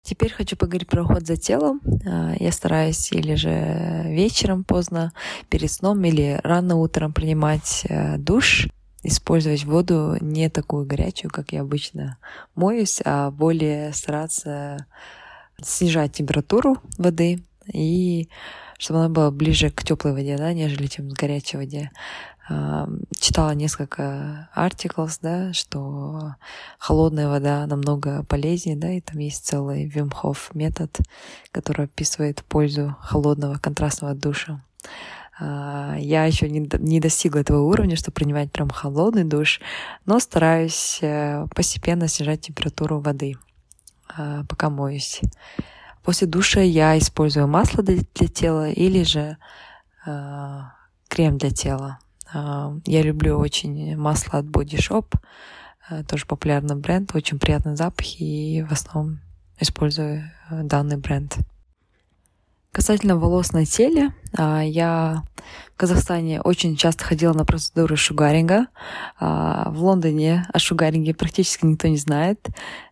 Теперь хочу поговорить про уход за телом. А, я стараюсь или же вечером поздно, перед сном, или рано утром принимать э, душ, использовать воду не такую горячую, как я обычно моюсь, а более стараться снижать температуру воды и чтобы она была ближе к теплой воде, да, нежели чем к горячей воде читала несколько артиклов, да, что холодная вода намного полезнее, да, и там есть целый Вимхов метод, который описывает пользу холодного контрастного душа. А, я еще не, достигла этого уровня, чтобы принимать прям холодный душ, но стараюсь э, постепенно снижать температуру воды, а, пока моюсь. После душа я использую масло для, для тела или же а, крем для тела. А, я люблю очень масло от Body Shop, а, тоже популярный бренд, очень приятный запах, и в основном использую э, данный бренд. Касательно волос на теле, а, я в Казахстане очень часто ходила на процедуры шугаринга. А, в Лондоне о шугаринге практически никто не знает.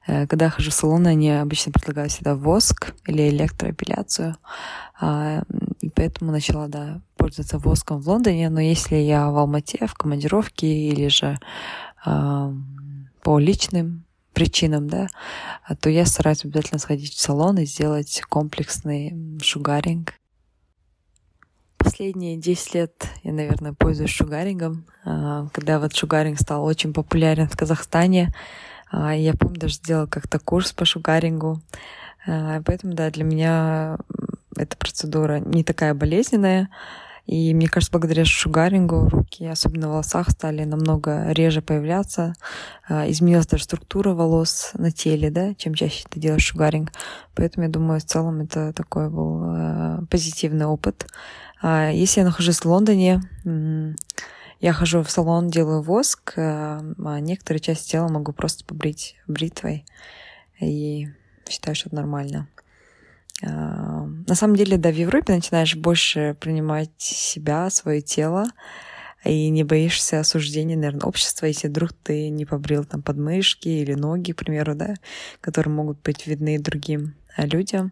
Э, когда я хожу в салон, они обычно предлагают всегда воск или электроэпиляцию. И поэтому начала, да, пользоваться воском в Лондоне. Но если я в Алмате, в командировке или же по личным причинам, да, то я стараюсь обязательно сходить в салон и сделать комплексный шугаринг. Последние 10 лет я, наверное, пользуюсь шугарингом. А, когда вот шугаринг стал очень популярен в Казахстане, а, я помню, даже сделала как-то курс по шугарингу. А, поэтому, да, для меня эта процедура не такая болезненная. И мне кажется, благодаря шугарингу руки, особенно в волосах, стали намного реже появляться. А, изменилась даже структура волос на теле, да, чем чаще ты делаешь шугаринг. Поэтому я думаю, в целом это такой был а, позитивный опыт. А, если я нахожусь в Лондоне, я хожу в салон, делаю воск, а некоторые части тела могу просто побрить бритвой. И считаю, что это нормально. На самом деле, да, в Европе начинаешь больше принимать себя, свое тело, и не боишься осуждения, наверное, общества, если вдруг ты не побрил там подмышки или ноги, к примеру, да, которые могут быть видны другим а, людям.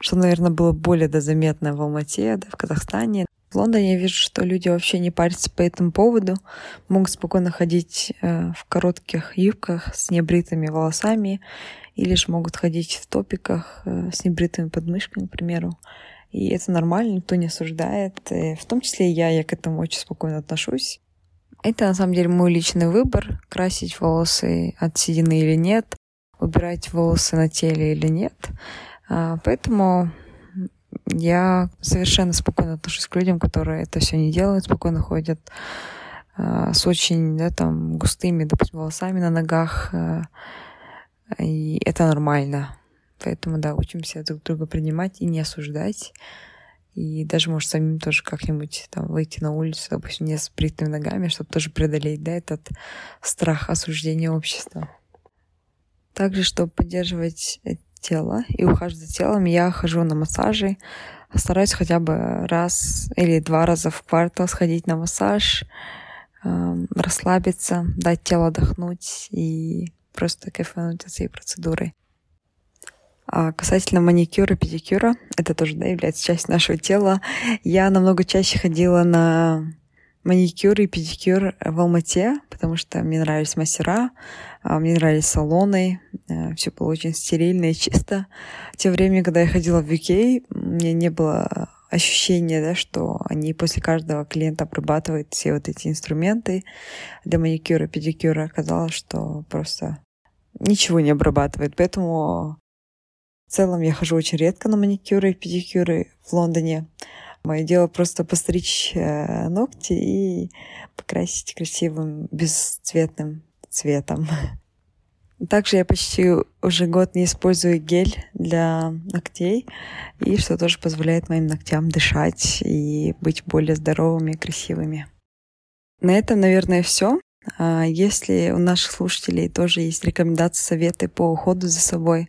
Что, наверное, было более да, заметно в Алмате, да, в Казахстане. В Лондоне я вижу, что люди вообще не парятся по этому поводу, могут спокойно ходить э, в коротких юбках с небритыми волосами или же могут ходить в топиках э, с небритыми подмышками, к примеру. И это нормально, никто не осуждает. И в том числе и я, я к этому очень спокойно отношусь. Это на самом деле мой личный выбор, красить волосы от седины или нет, убирать волосы на теле или нет. А, поэтому я совершенно спокойно отношусь к людям, которые это все не делают, спокойно ходят а, с очень да, там, густыми, допустим, волосами на ногах, и это нормально. Поэтому, да, учимся друг друга принимать и не осуждать. И даже, может, самим тоже как-нибудь там выйти на улицу, допустим, не с бритыми ногами, чтобы тоже преодолеть, да, этот страх осуждения общества. Также, чтобы поддерживать тело и ухаживать за телом, я хожу на массажи, стараюсь хотя бы раз или два раза в квартал сходить на массаж, расслабиться, дать телу отдохнуть и просто кайфануть от всей процедуры. А касательно маникюра, педикюра, это тоже да, является частью нашего тела. Я намного чаще ходила на маникюр и педикюр в Алмате, потому что мне нравились мастера, а, мне нравились салоны, э, все было очень стерильно и чисто. В те время, когда я ходила в UK, у меня не было ощущение, да, что они после каждого клиента обрабатывают все вот эти инструменты для маникюра, педикюра. Оказалось, что просто ничего не обрабатывает. Поэтому в целом я хожу очень редко на маникюры и педикюры в Лондоне. Мое дело просто постричь э, ногти и покрасить красивым бесцветным цветом. Также я почти уже год не использую гель для ногтей, и что тоже позволяет моим ногтям дышать и быть более здоровыми и красивыми. На этом, наверное, все. А если у наших слушателей тоже есть рекомендации, советы по уходу за собой,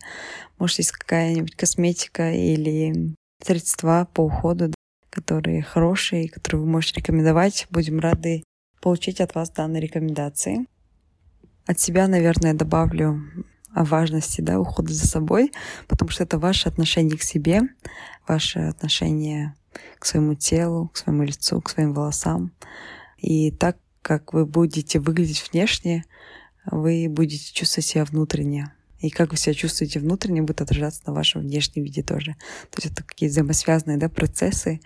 может, есть какая-нибудь косметика или средства по уходу, которые хорошие, которые вы можете рекомендовать, будем рады получить от вас данные рекомендации. От себя, наверное, добавлю о важности да, ухода за собой, потому что это ваше отношение к себе, ваше отношение к своему телу, к своему лицу, к своим волосам. И так как вы будете выглядеть внешне, вы будете чувствовать себя внутренне. И как вы себя чувствуете внутренне, будет отражаться на вашем внешнем виде тоже. То есть это какие взаимосвязанные да, процессы.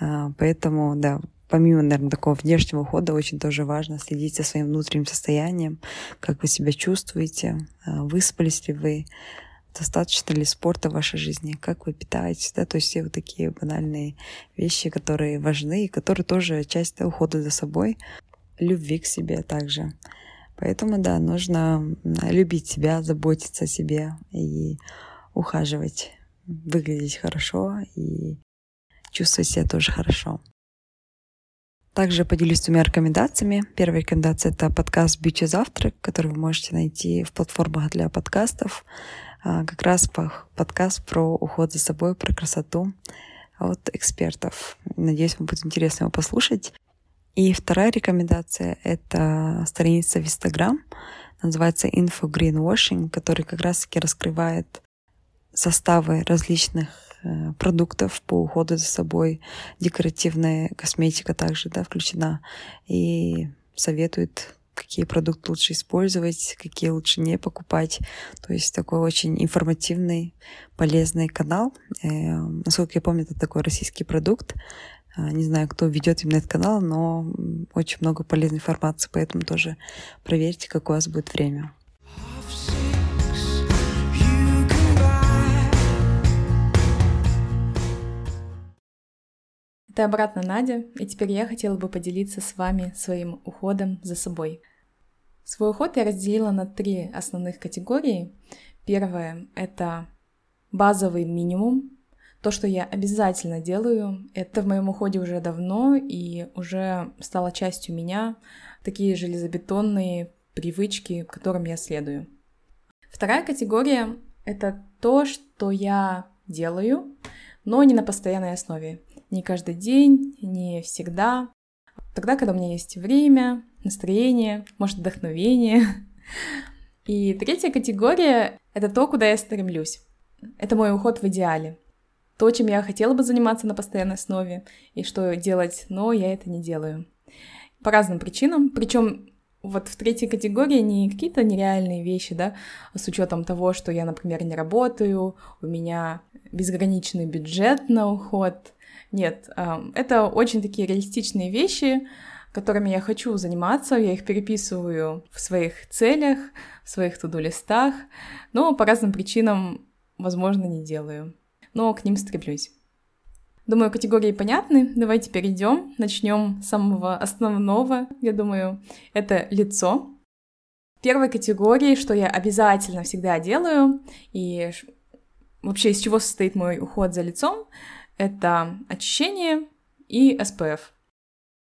А, поэтому, да, помимо, наверное, такого внешнего ухода, очень тоже важно следить за своим внутренним состоянием, как вы себя чувствуете, а, выспались ли вы, достаточно ли спорта в вашей жизни, как вы питаетесь, да, то есть все вот такие банальные вещи, которые важны и которые тоже часть да, ухода за собой, любви к себе также. Поэтому, да, нужно любить себя, заботиться о себе и ухаживать, выглядеть хорошо и чувствовать себя тоже хорошо. Также поделюсь двумя рекомендациями. Первая рекомендация — это подкаст «Beauty Завтрак», который вы можете найти в платформах для подкастов. А, как раз подкаст про уход за собой, про красоту. от экспертов. Надеюсь, вам будет интересно его послушать. И вторая рекомендация — это страница в Instagram, называется Info Greenwashing, который как раз-таки раскрывает составы различных э, продуктов по уходу за собой, декоративная косметика также да, включена, и советует, какие продукты лучше использовать, какие лучше не покупать. То есть такой очень информативный, полезный канал. Э, насколько я помню, это такой российский продукт. Э, не знаю, кто ведет именно этот канал, но очень много полезной информации, поэтому тоже проверьте, как у вас будет время. Это обратно Надя, и теперь я хотела бы поделиться с вами своим уходом за собой. Свой уход я разделила на три основных категории. Первое — это базовый минимум, то, что я обязательно делаю. Это в моем уходе уже давно и уже стало частью меня, такие железобетонные привычки, которым я следую. Вторая категория — это то, что я делаю, но не на постоянной основе не каждый день, не всегда. Тогда, когда у меня есть время, настроение, может, вдохновение. И третья категория — это то, куда я стремлюсь. Это мой уход в идеале. То, чем я хотела бы заниматься на постоянной основе, и что делать, но я это не делаю. По разным причинам. Причем вот в третьей категории не какие-то нереальные вещи, да, с учетом того, что я, например, не работаю, у меня безграничный бюджет на уход, нет, это очень такие реалистичные вещи, которыми я хочу заниматься, я их переписываю в своих целях, в своих туду-листах, но по разным причинам, возможно, не делаю. Но к ним стремлюсь. Думаю, категории понятны. Давайте перейдем. Начнем с самого основного, я думаю. Это лицо. Первой категории, что я обязательно всегда делаю, и вообще из чего состоит мой уход за лицом, это очищение и SPF.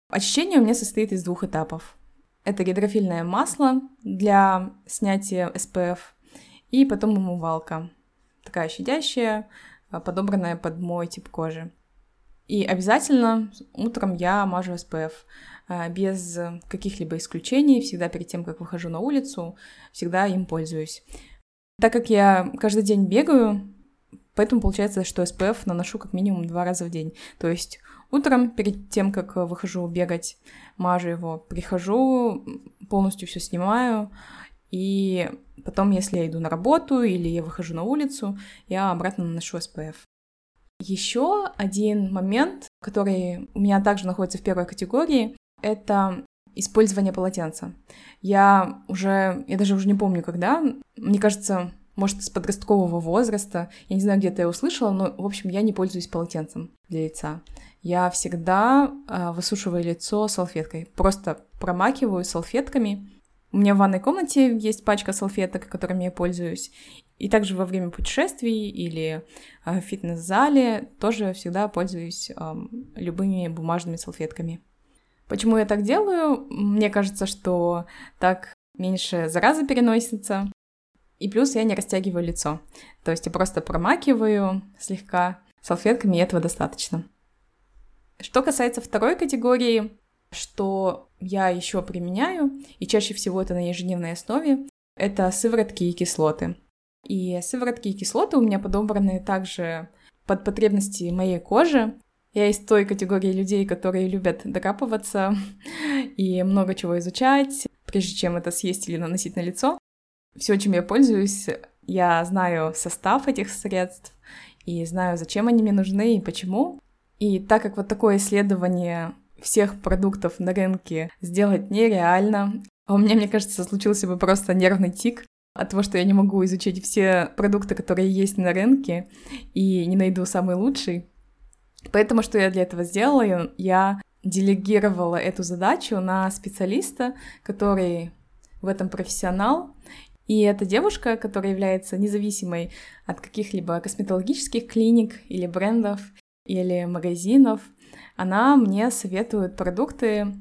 Очищение у меня состоит из двух этапов. Это гидрофильное масло для снятия SPF и потом умывалка. Такая щадящая, подобранная под мой тип кожи. И обязательно утром я мажу SPF а, без каких-либо исключений, всегда перед тем, как выхожу на улицу, всегда им пользуюсь. Так как я каждый день бегаю, Поэтому получается, что SPF наношу как минимум два раза в день. То есть утром, перед тем, как выхожу бегать, мажу его, прихожу, полностью все снимаю, и потом, если я иду на работу или я выхожу на улицу, я обратно наношу SPF. Еще один момент, который у меня также находится в первой категории, это использование полотенца. Я уже, я даже уже не помню, когда, мне кажется, может, с подросткового возраста. Я не знаю, где ты я услышала, но, в общем, я не пользуюсь полотенцем для лица. Я всегда э, высушиваю лицо салфеткой. Просто промакиваю салфетками. У меня в ванной комнате есть пачка салфеток, которыми я пользуюсь. И также во время путешествий или э, в фитнес-зале тоже всегда пользуюсь э, любыми бумажными салфетками. Почему я так делаю? Мне кажется, что так меньше заразы переносится, и плюс я не растягиваю лицо. То есть я просто промакиваю слегка салфетками, и этого достаточно. Что касается второй категории, что я еще применяю, и чаще всего это на ежедневной основе, это сыворотки и кислоты. И сыворотки и кислоты у меня подобраны также под потребности моей кожи. Я из той категории людей, которые любят докапываться и много чего изучать, прежде чем это съесть или наносить на лицо все, чем я пользуюсь, я знаю состав этих средств и знаю, зачем они мне нужны и почему. И так как вот такое исследование всех продуктов на рынке сделать нереально, а у меня, мне кажется, случился бы просто нервный тик от того, что я не могу изучить все продукты, которые есть на рынке, и не найду самый лучший. Поэтому что я для этого сделала? Я делегировала эту задачу на специалиста, который в этом профессионал, и эта девушка, которая является независимой от каких-либо косметологических клиник или брендов или магазинов, она мне советует продукты,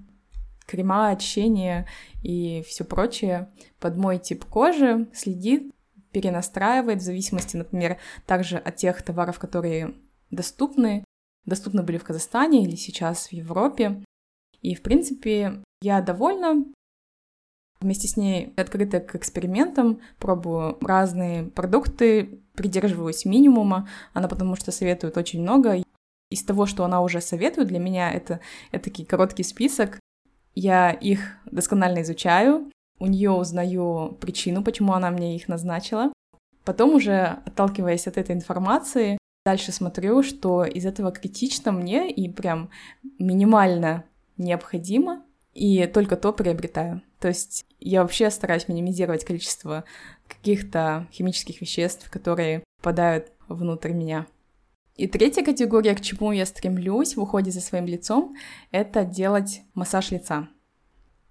крема, очищение и все прочее под мой тип кожи, следит, перенастраивает в зависимости, например, также от тех товаров, которые доступны. доступны были в Казахстане или сейчас в Европе. И, в принципе, я довольна. Вместе с ней открыта к экспериментам, пробую разные продукты, придерживаюсь минимума. Она потому что советует очень много. Из того, что она уже советует, для меня это, это такой короткий список. Я их досконально изучаю, у нее узнаю причину, почему она мне их назначила. Потом уже, отталкиваясь от этой информации, дальше смотрю, что из этого критично мне и прям минимально необходимо, и только то приобретаю. То есть я вообще стараюсь минимизировать количество каких-то химических веществ, которые попадают внутрь меня. И третья категория, к чему я стремлюсь в уходе за своим лицом, это делать массаж лица.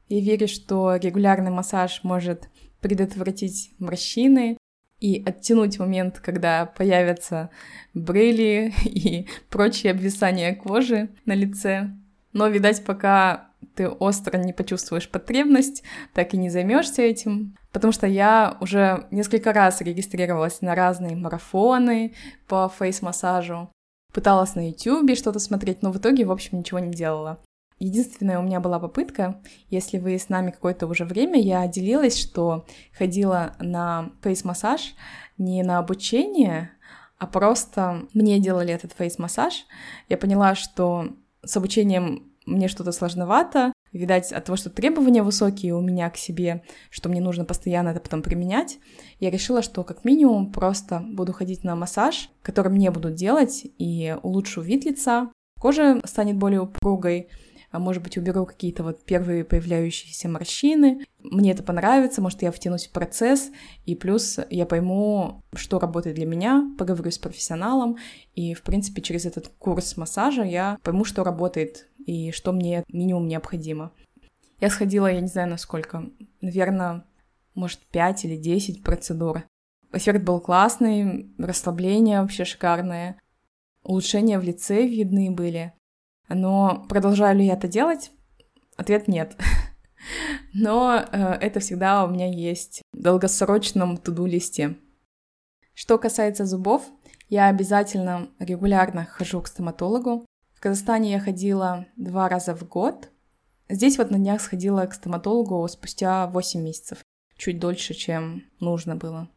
Я верю, что регулярный массаж может предотвратить морщины и оттянуть момент, когда появятся брыли и прочие обвисания кожи на лице. Но, видать, пока ты остро не почувствуешь потребность, так и не займешься этим. Потому что я уже несколько раз регистрировалась на разные марафоны по фейс-массажу, пыталась на YouTube что-то смотреть, но в итоге, в общем, ничего не делала. Единственная у меня была попытка, если вы с нами какое-то уже время, я делилась, что ходила на фейс-массаж не на обучение, а просто мне делали этот фейс-массаж. Я поняла, что с обучением мне что-то сложновато, видать, от того, что требования высокие у меня к себе, что мне нужно постоянно это потом применять, я решила, что как минимум просто буду ходить на массаж, который мне будут делать, и улучшу вид лица, кожа станет более упругой, а может быть, уберу какие-то вот первые появляющиеся морщины. Мне это понравится, может, я втянусь в процесс, и плюс я пойму, что работает для меня, поговорю с профессионалом, и, в принципе, через этот курс массажа я пойму, что работает и что мне минимум необходимо. Я сходила, я не знаю, насколько, наверное, может, 5 или 10 процедур. Эффект был классный, расслабление вообще шикарное, улучшения в лице видны были. Но продолжаю ли я это делать? Ответ нет. Но э, это всегда у меня есть в долгосрочном туду-листе. Что касается зубов, я обязательно регулярно хожу к стоматологу. В Казахстане я ходила два раза в год. Здесь вот на днях сходила к стоматологу спустя 8 месяцев. Чуть дольше, чем нужно было.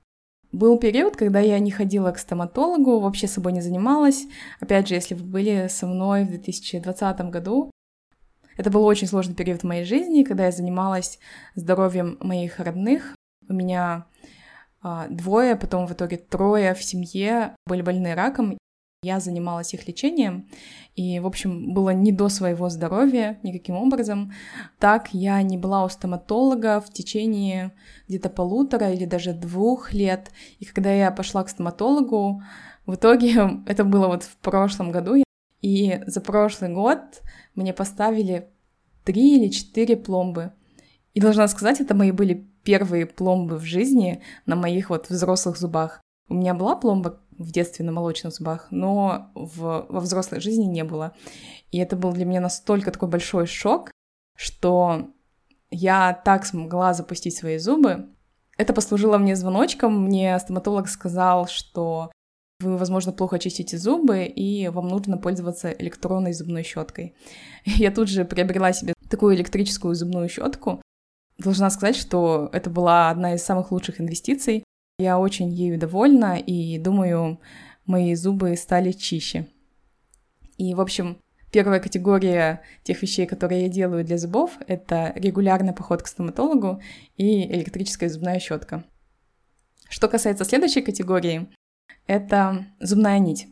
Был период, когда я не ходила к стоматологу, вообще собой не занималась. Опять же, если вы были со мной в 2020 году, это был очень сложный период в моей жизни, когда я занималась здоровьем моих родных. У меня а, двое, потом в итоге трое в семье были больны раком, я занималась их лечением, и, в общем, было не до своего здоровья никаким образом. Так я не была у стоматолога в течение где-то полутора или даже двух лет. И когда я пошла к стоматологу, в итоге это было вот в прошлом году, и за прошлый год мне поставили три или четыре пломбы. И должна сказать, это мои были первые пломбы в жизни на моих вот взрослых зубах. У меня была пломба в детстве на молочных зубах, но в, во взрослой жизни не было. И это был для меня настолько такой большой шок, что я так смогла запустить свои зубы. Это послужило мне звоночком. Мне стоматолог сказал, что вы, возможно, плохо чистите зубы, и вам нужно пользоваться электронной зубной щеткой. Я тут же приобрела себе такую электрическую зубную щетку. Должна сказать, что это была одна из самых лучших инвестиций. Я очень ею довольна и думаю, мои зубы стали чище. И, в общем, первая категория тех вещей, которые я делаю для зубов, это регулярный поход к стоматологу и электрическая зубная щетка. Что касается следующей категории, это зубная нить.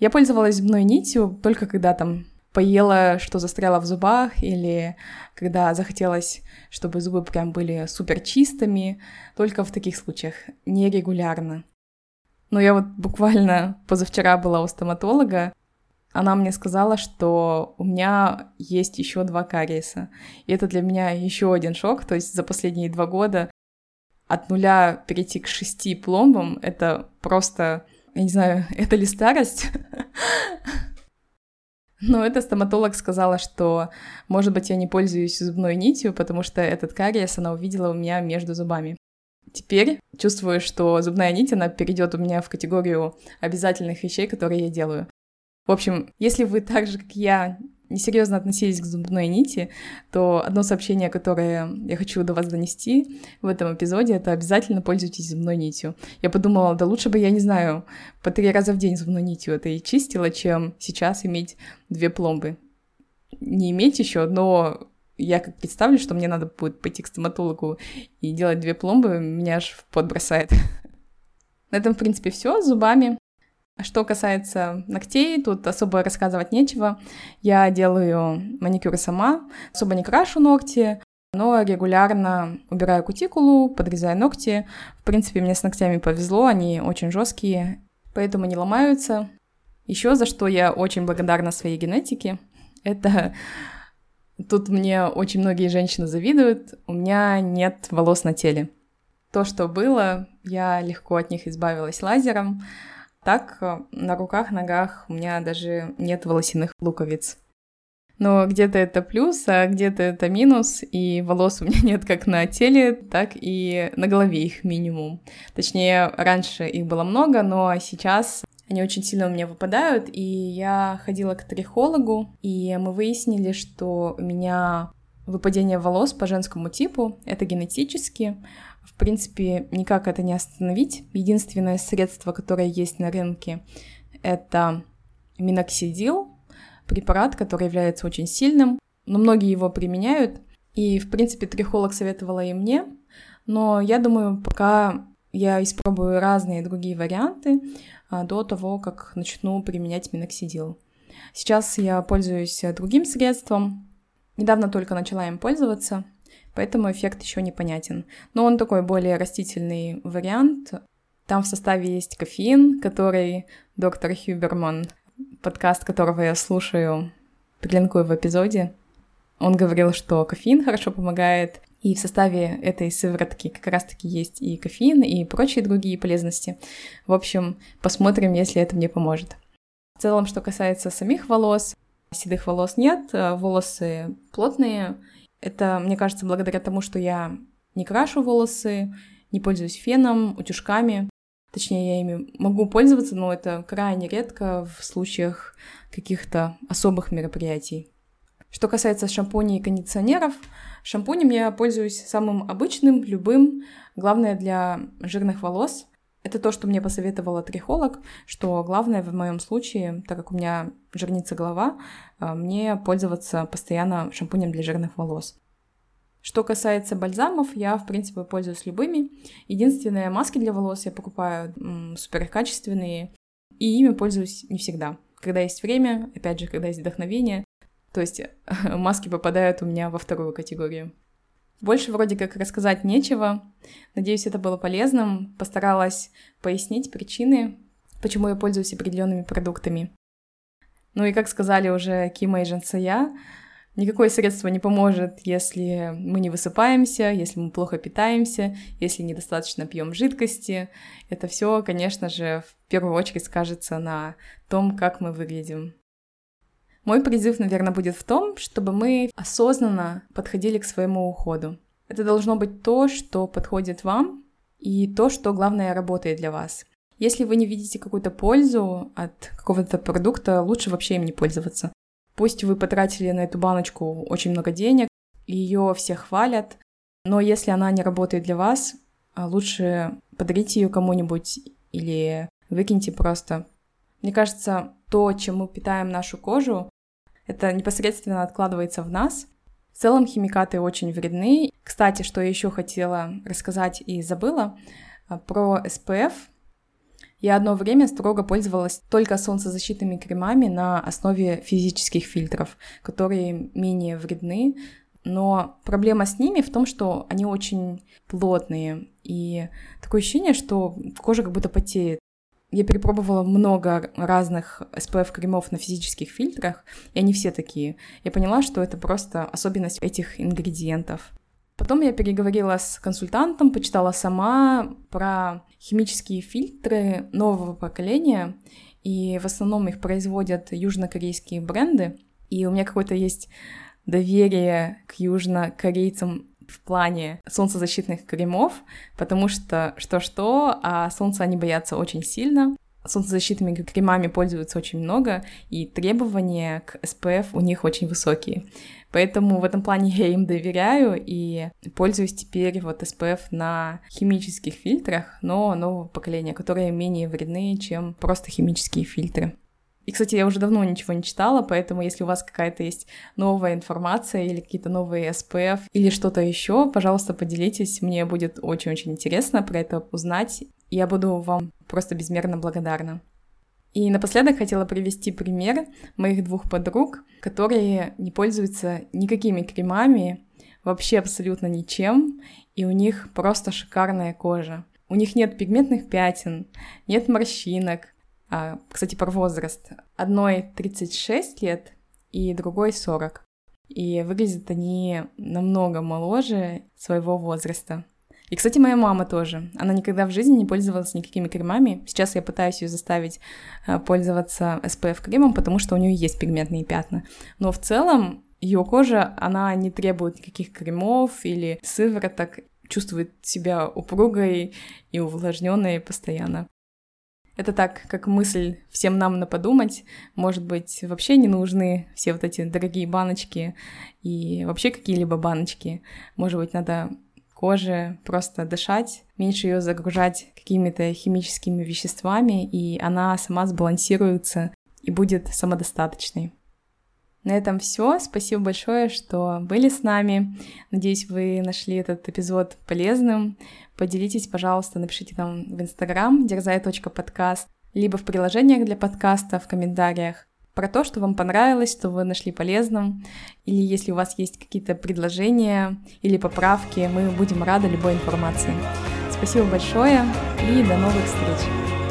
Я пользовалась зубной нитью только когда там поела, что застряло в зубах, или когда захотелось, чтобы зубы прям были супер чистыми, только в таких случаях, нерегулярно. Но я вот буквально позавчера была у стоматолога, она мне сказала, что у меня есть еще два кариеса. И это для меня еще один шок. То есть за последние два года от нуля перейти к шести пломбам — это просто, я не знаю, это ли старость? Но эта стоматолог сказала, что, может быть, я не пользуюсь зубной нитью, потому что этот кариес она увидела у меня между зубами. Теперь чувствую, что зубная нить, она перейдет у меня в категорию обязательных вещей, которые я делаю. В общем, если вы так же, как я, несерьезно относились к зубной нити, то одно сообщение, которое я хочу до вас донести в этом эпизоде, это обязательно пользуйтесь зубной нитью. Я подумала, да лучше бы, я не знаю, по три раза в день зубной нитью это и чистила, чем сейчас иметь две пломбы. Не иметь еще, но я как представлю, что мне надо будет пойти к стоматологу и делать две пломбы, меня аж в. На этом, в принципе, все с зубами. Что касается ногтей, тут особо рассказывать нечего. Я делаю маникюр сама, особо не крашу ногти, но регулярно убираю кутикулу, подрезаю ногти. В принципе, мне с ногтями повезло, они очень жесткие, поэтому не ломаются. Еще за что я очень благодарна своей генетике, это тут мне очень многие женщины завидуют, у меня нет волос на теле. То, что было, я легко от них избавилась лазером, так, э, на руках, ногах у меня даже нет волосяных луковиц. Но где-то это плюс, а где-то это минус, и волос у меня нет как на теле, так и на голове их минимум. Точнее, раньше их было много, но сейчас они очень сильно у меня выпадают, и я ходила к трихологу, и мы выяснили, что у меня выпадение волос по женскому типу, это генетически, в принципе, никак это не остановить. Единственное средство, которое есть на рынке, это миноксидил, препарат, который является очень сильным, но многие его применяют, и, в принципе, трихолог советовала и мне, но я думаю, пока я испробую разные другие варианты а, до того, как начну применять миноксидил. Сейчас я пользуюсь другим средством, недавно только начала им пользоваться, поэтому эффект еще непонятен. Но он такой более растительный вариант. Там в составе есть кофеин, который доктор Хюберман, подкаст которого я слушаю, прилинкую в эпизоде. Он говорил, что кофеин хорошо помогает, и в составе этой сыворотки как раз-таки есть и кофеин, и прочие другие полезности. В общем, посмотрим, если это мне поможет. В целом, что касается самих волос, седых волос нет, а волосы плотные, это, мне кажется, благодаря тому, что я не крашу волосы, не пользуюсь феном, утюжками. Точнее, я ими могу пользоваться, но это крайне редко в случаях каких-то особых мероприятий. Что касается шампуней и кондиционеров, шампунем я пользуюсь самым обычным, любым. Главное для жирных волос — это то, что мне посоветовала трихолог, что главное в моем случае, так как у меня жирнится голова, а, мне пользоваться постоянно шампунем для жирных волос. Что касается бальзамов, я, в принципе, пользуюсь любыми. Единственные маски для волос я покупаю м, супер качественные, и ими пользуюсь не всегда. Когда есть время, опять же, когда есть вдохновение, то есть маски попадают у меня во вторую категорию. Больше вроде как рассказать нечего. Надеюсь, это было полезным. Постаралась пояснить причины, почему я пользуюсь определенными продуктами. Ну и как сказали уже Кима и Жансая, никакое средство не поможет, если мы не высыпаемся, если мы плохо питаемся, если недостаточно пьем жидкости. Это все, конечно же, в первую очередь скажется на том, как мы выглядим. Мой призыв, наверное, будет в том, чтобы мы осознанно подходили к своему уходу. Это должно быть то, что подходит вам, и то, что, главное, работает для вас. Если вы не видите какую-то пользу от какого-то продукта, лучше вообще им не пользоваться. Пусть вы потратили на эту баночку очень много денег, ее все хвалят, но если она не работает для вас, а лучше подарите ее кому-нибудь или выкиньте просто. Мне кажется, то, чем мы питаем нашу кожу, это непосредственно откладывается в нас. В целом химикаты очень вредны. Кстати, что я еще хотела рассказать и забыла, а, про SPF — я одно время строго пользовалась только солнцезащитными кремами на основе физических фильтров, которые менее вредны, но проблема с ними в том, что они очень плотные, и такое ощущение, что кожа как будто потеет. Я перепробовала много разных SPF-кремов на физических фильтрах, и они все такие. Я поняла, что это просто особенность этих ингредиентов. Потом я переговорила с консультантом, почитала сама про химические фильтры нового поколения, и в основном их производят южнокорейские бренды, и у меня какое-то есть доверие к южнокорейцам в плане солнцезащитных кремов, потому что что-что, а солнца они боятся очень сильно. солнцезащитными кремами пользуются очень много, и требования к SPF у них очень высокие. Поэтому в этом плане я им доверяю и пользуюсь теперь вот SPF на химических фильтрах, но нового поколения, которые менее вредны, чем просто химические фильтры. И, кстати, я уже давно ничего не читала, поэтому если у вас какая-то есть новая информация или какие-то новые SPF или что-то еще, пожалуйста, поделитесь. Мне будет очень-очень интересно про это узнать. Я буду вам просто безмерно благодарна. И напоследок хотела привести пример моих двух подруг, которые не пользуются никакими кремами, вообще абсолютно ничем, и у них просто шикарная кожа. У них нет пигментных пятен, нет морщинок. А, кстати, про возраст. Одной 36 лет и другой 40. И выглядят они намного моложе своего возраста. И, кстати, моя мама тоже. Она никогда в жизни не пользовалась никакими кремами. Сейчас я пытаюсь ее заставить э, пользоваться SPF-кремом, потому что у нее есть пигментные пятна. Но в целом ее кожа, она не требует никаких кремов или сывороток, чувствует себя упругой и увлажненной постоянно. Это так, как мысль всем нам на подумать. Может быть, вообще не нужны все вот эти дорогие баночки и вообще какие-либо баночки. Может быть, надо коже просто дышать, меньше ее загружать какими-то химическими веществами, и она сама сбалансируется и будет самодостаточной. На этом все. Спасибо большое, что были с нами. Надеюсь, вы нашли этот эпизод полезным. Поделитесь, пожалуйста, напишите там в Инстаграм дерзай.подкаст, либо в приложениях для подкаста в комментариях про то, что вам понравилось, что вы нашли полезным, или если у вас есть какие-то предложения или поправки, мы будем рады любой информации. Спасибо большое и до новых встреч!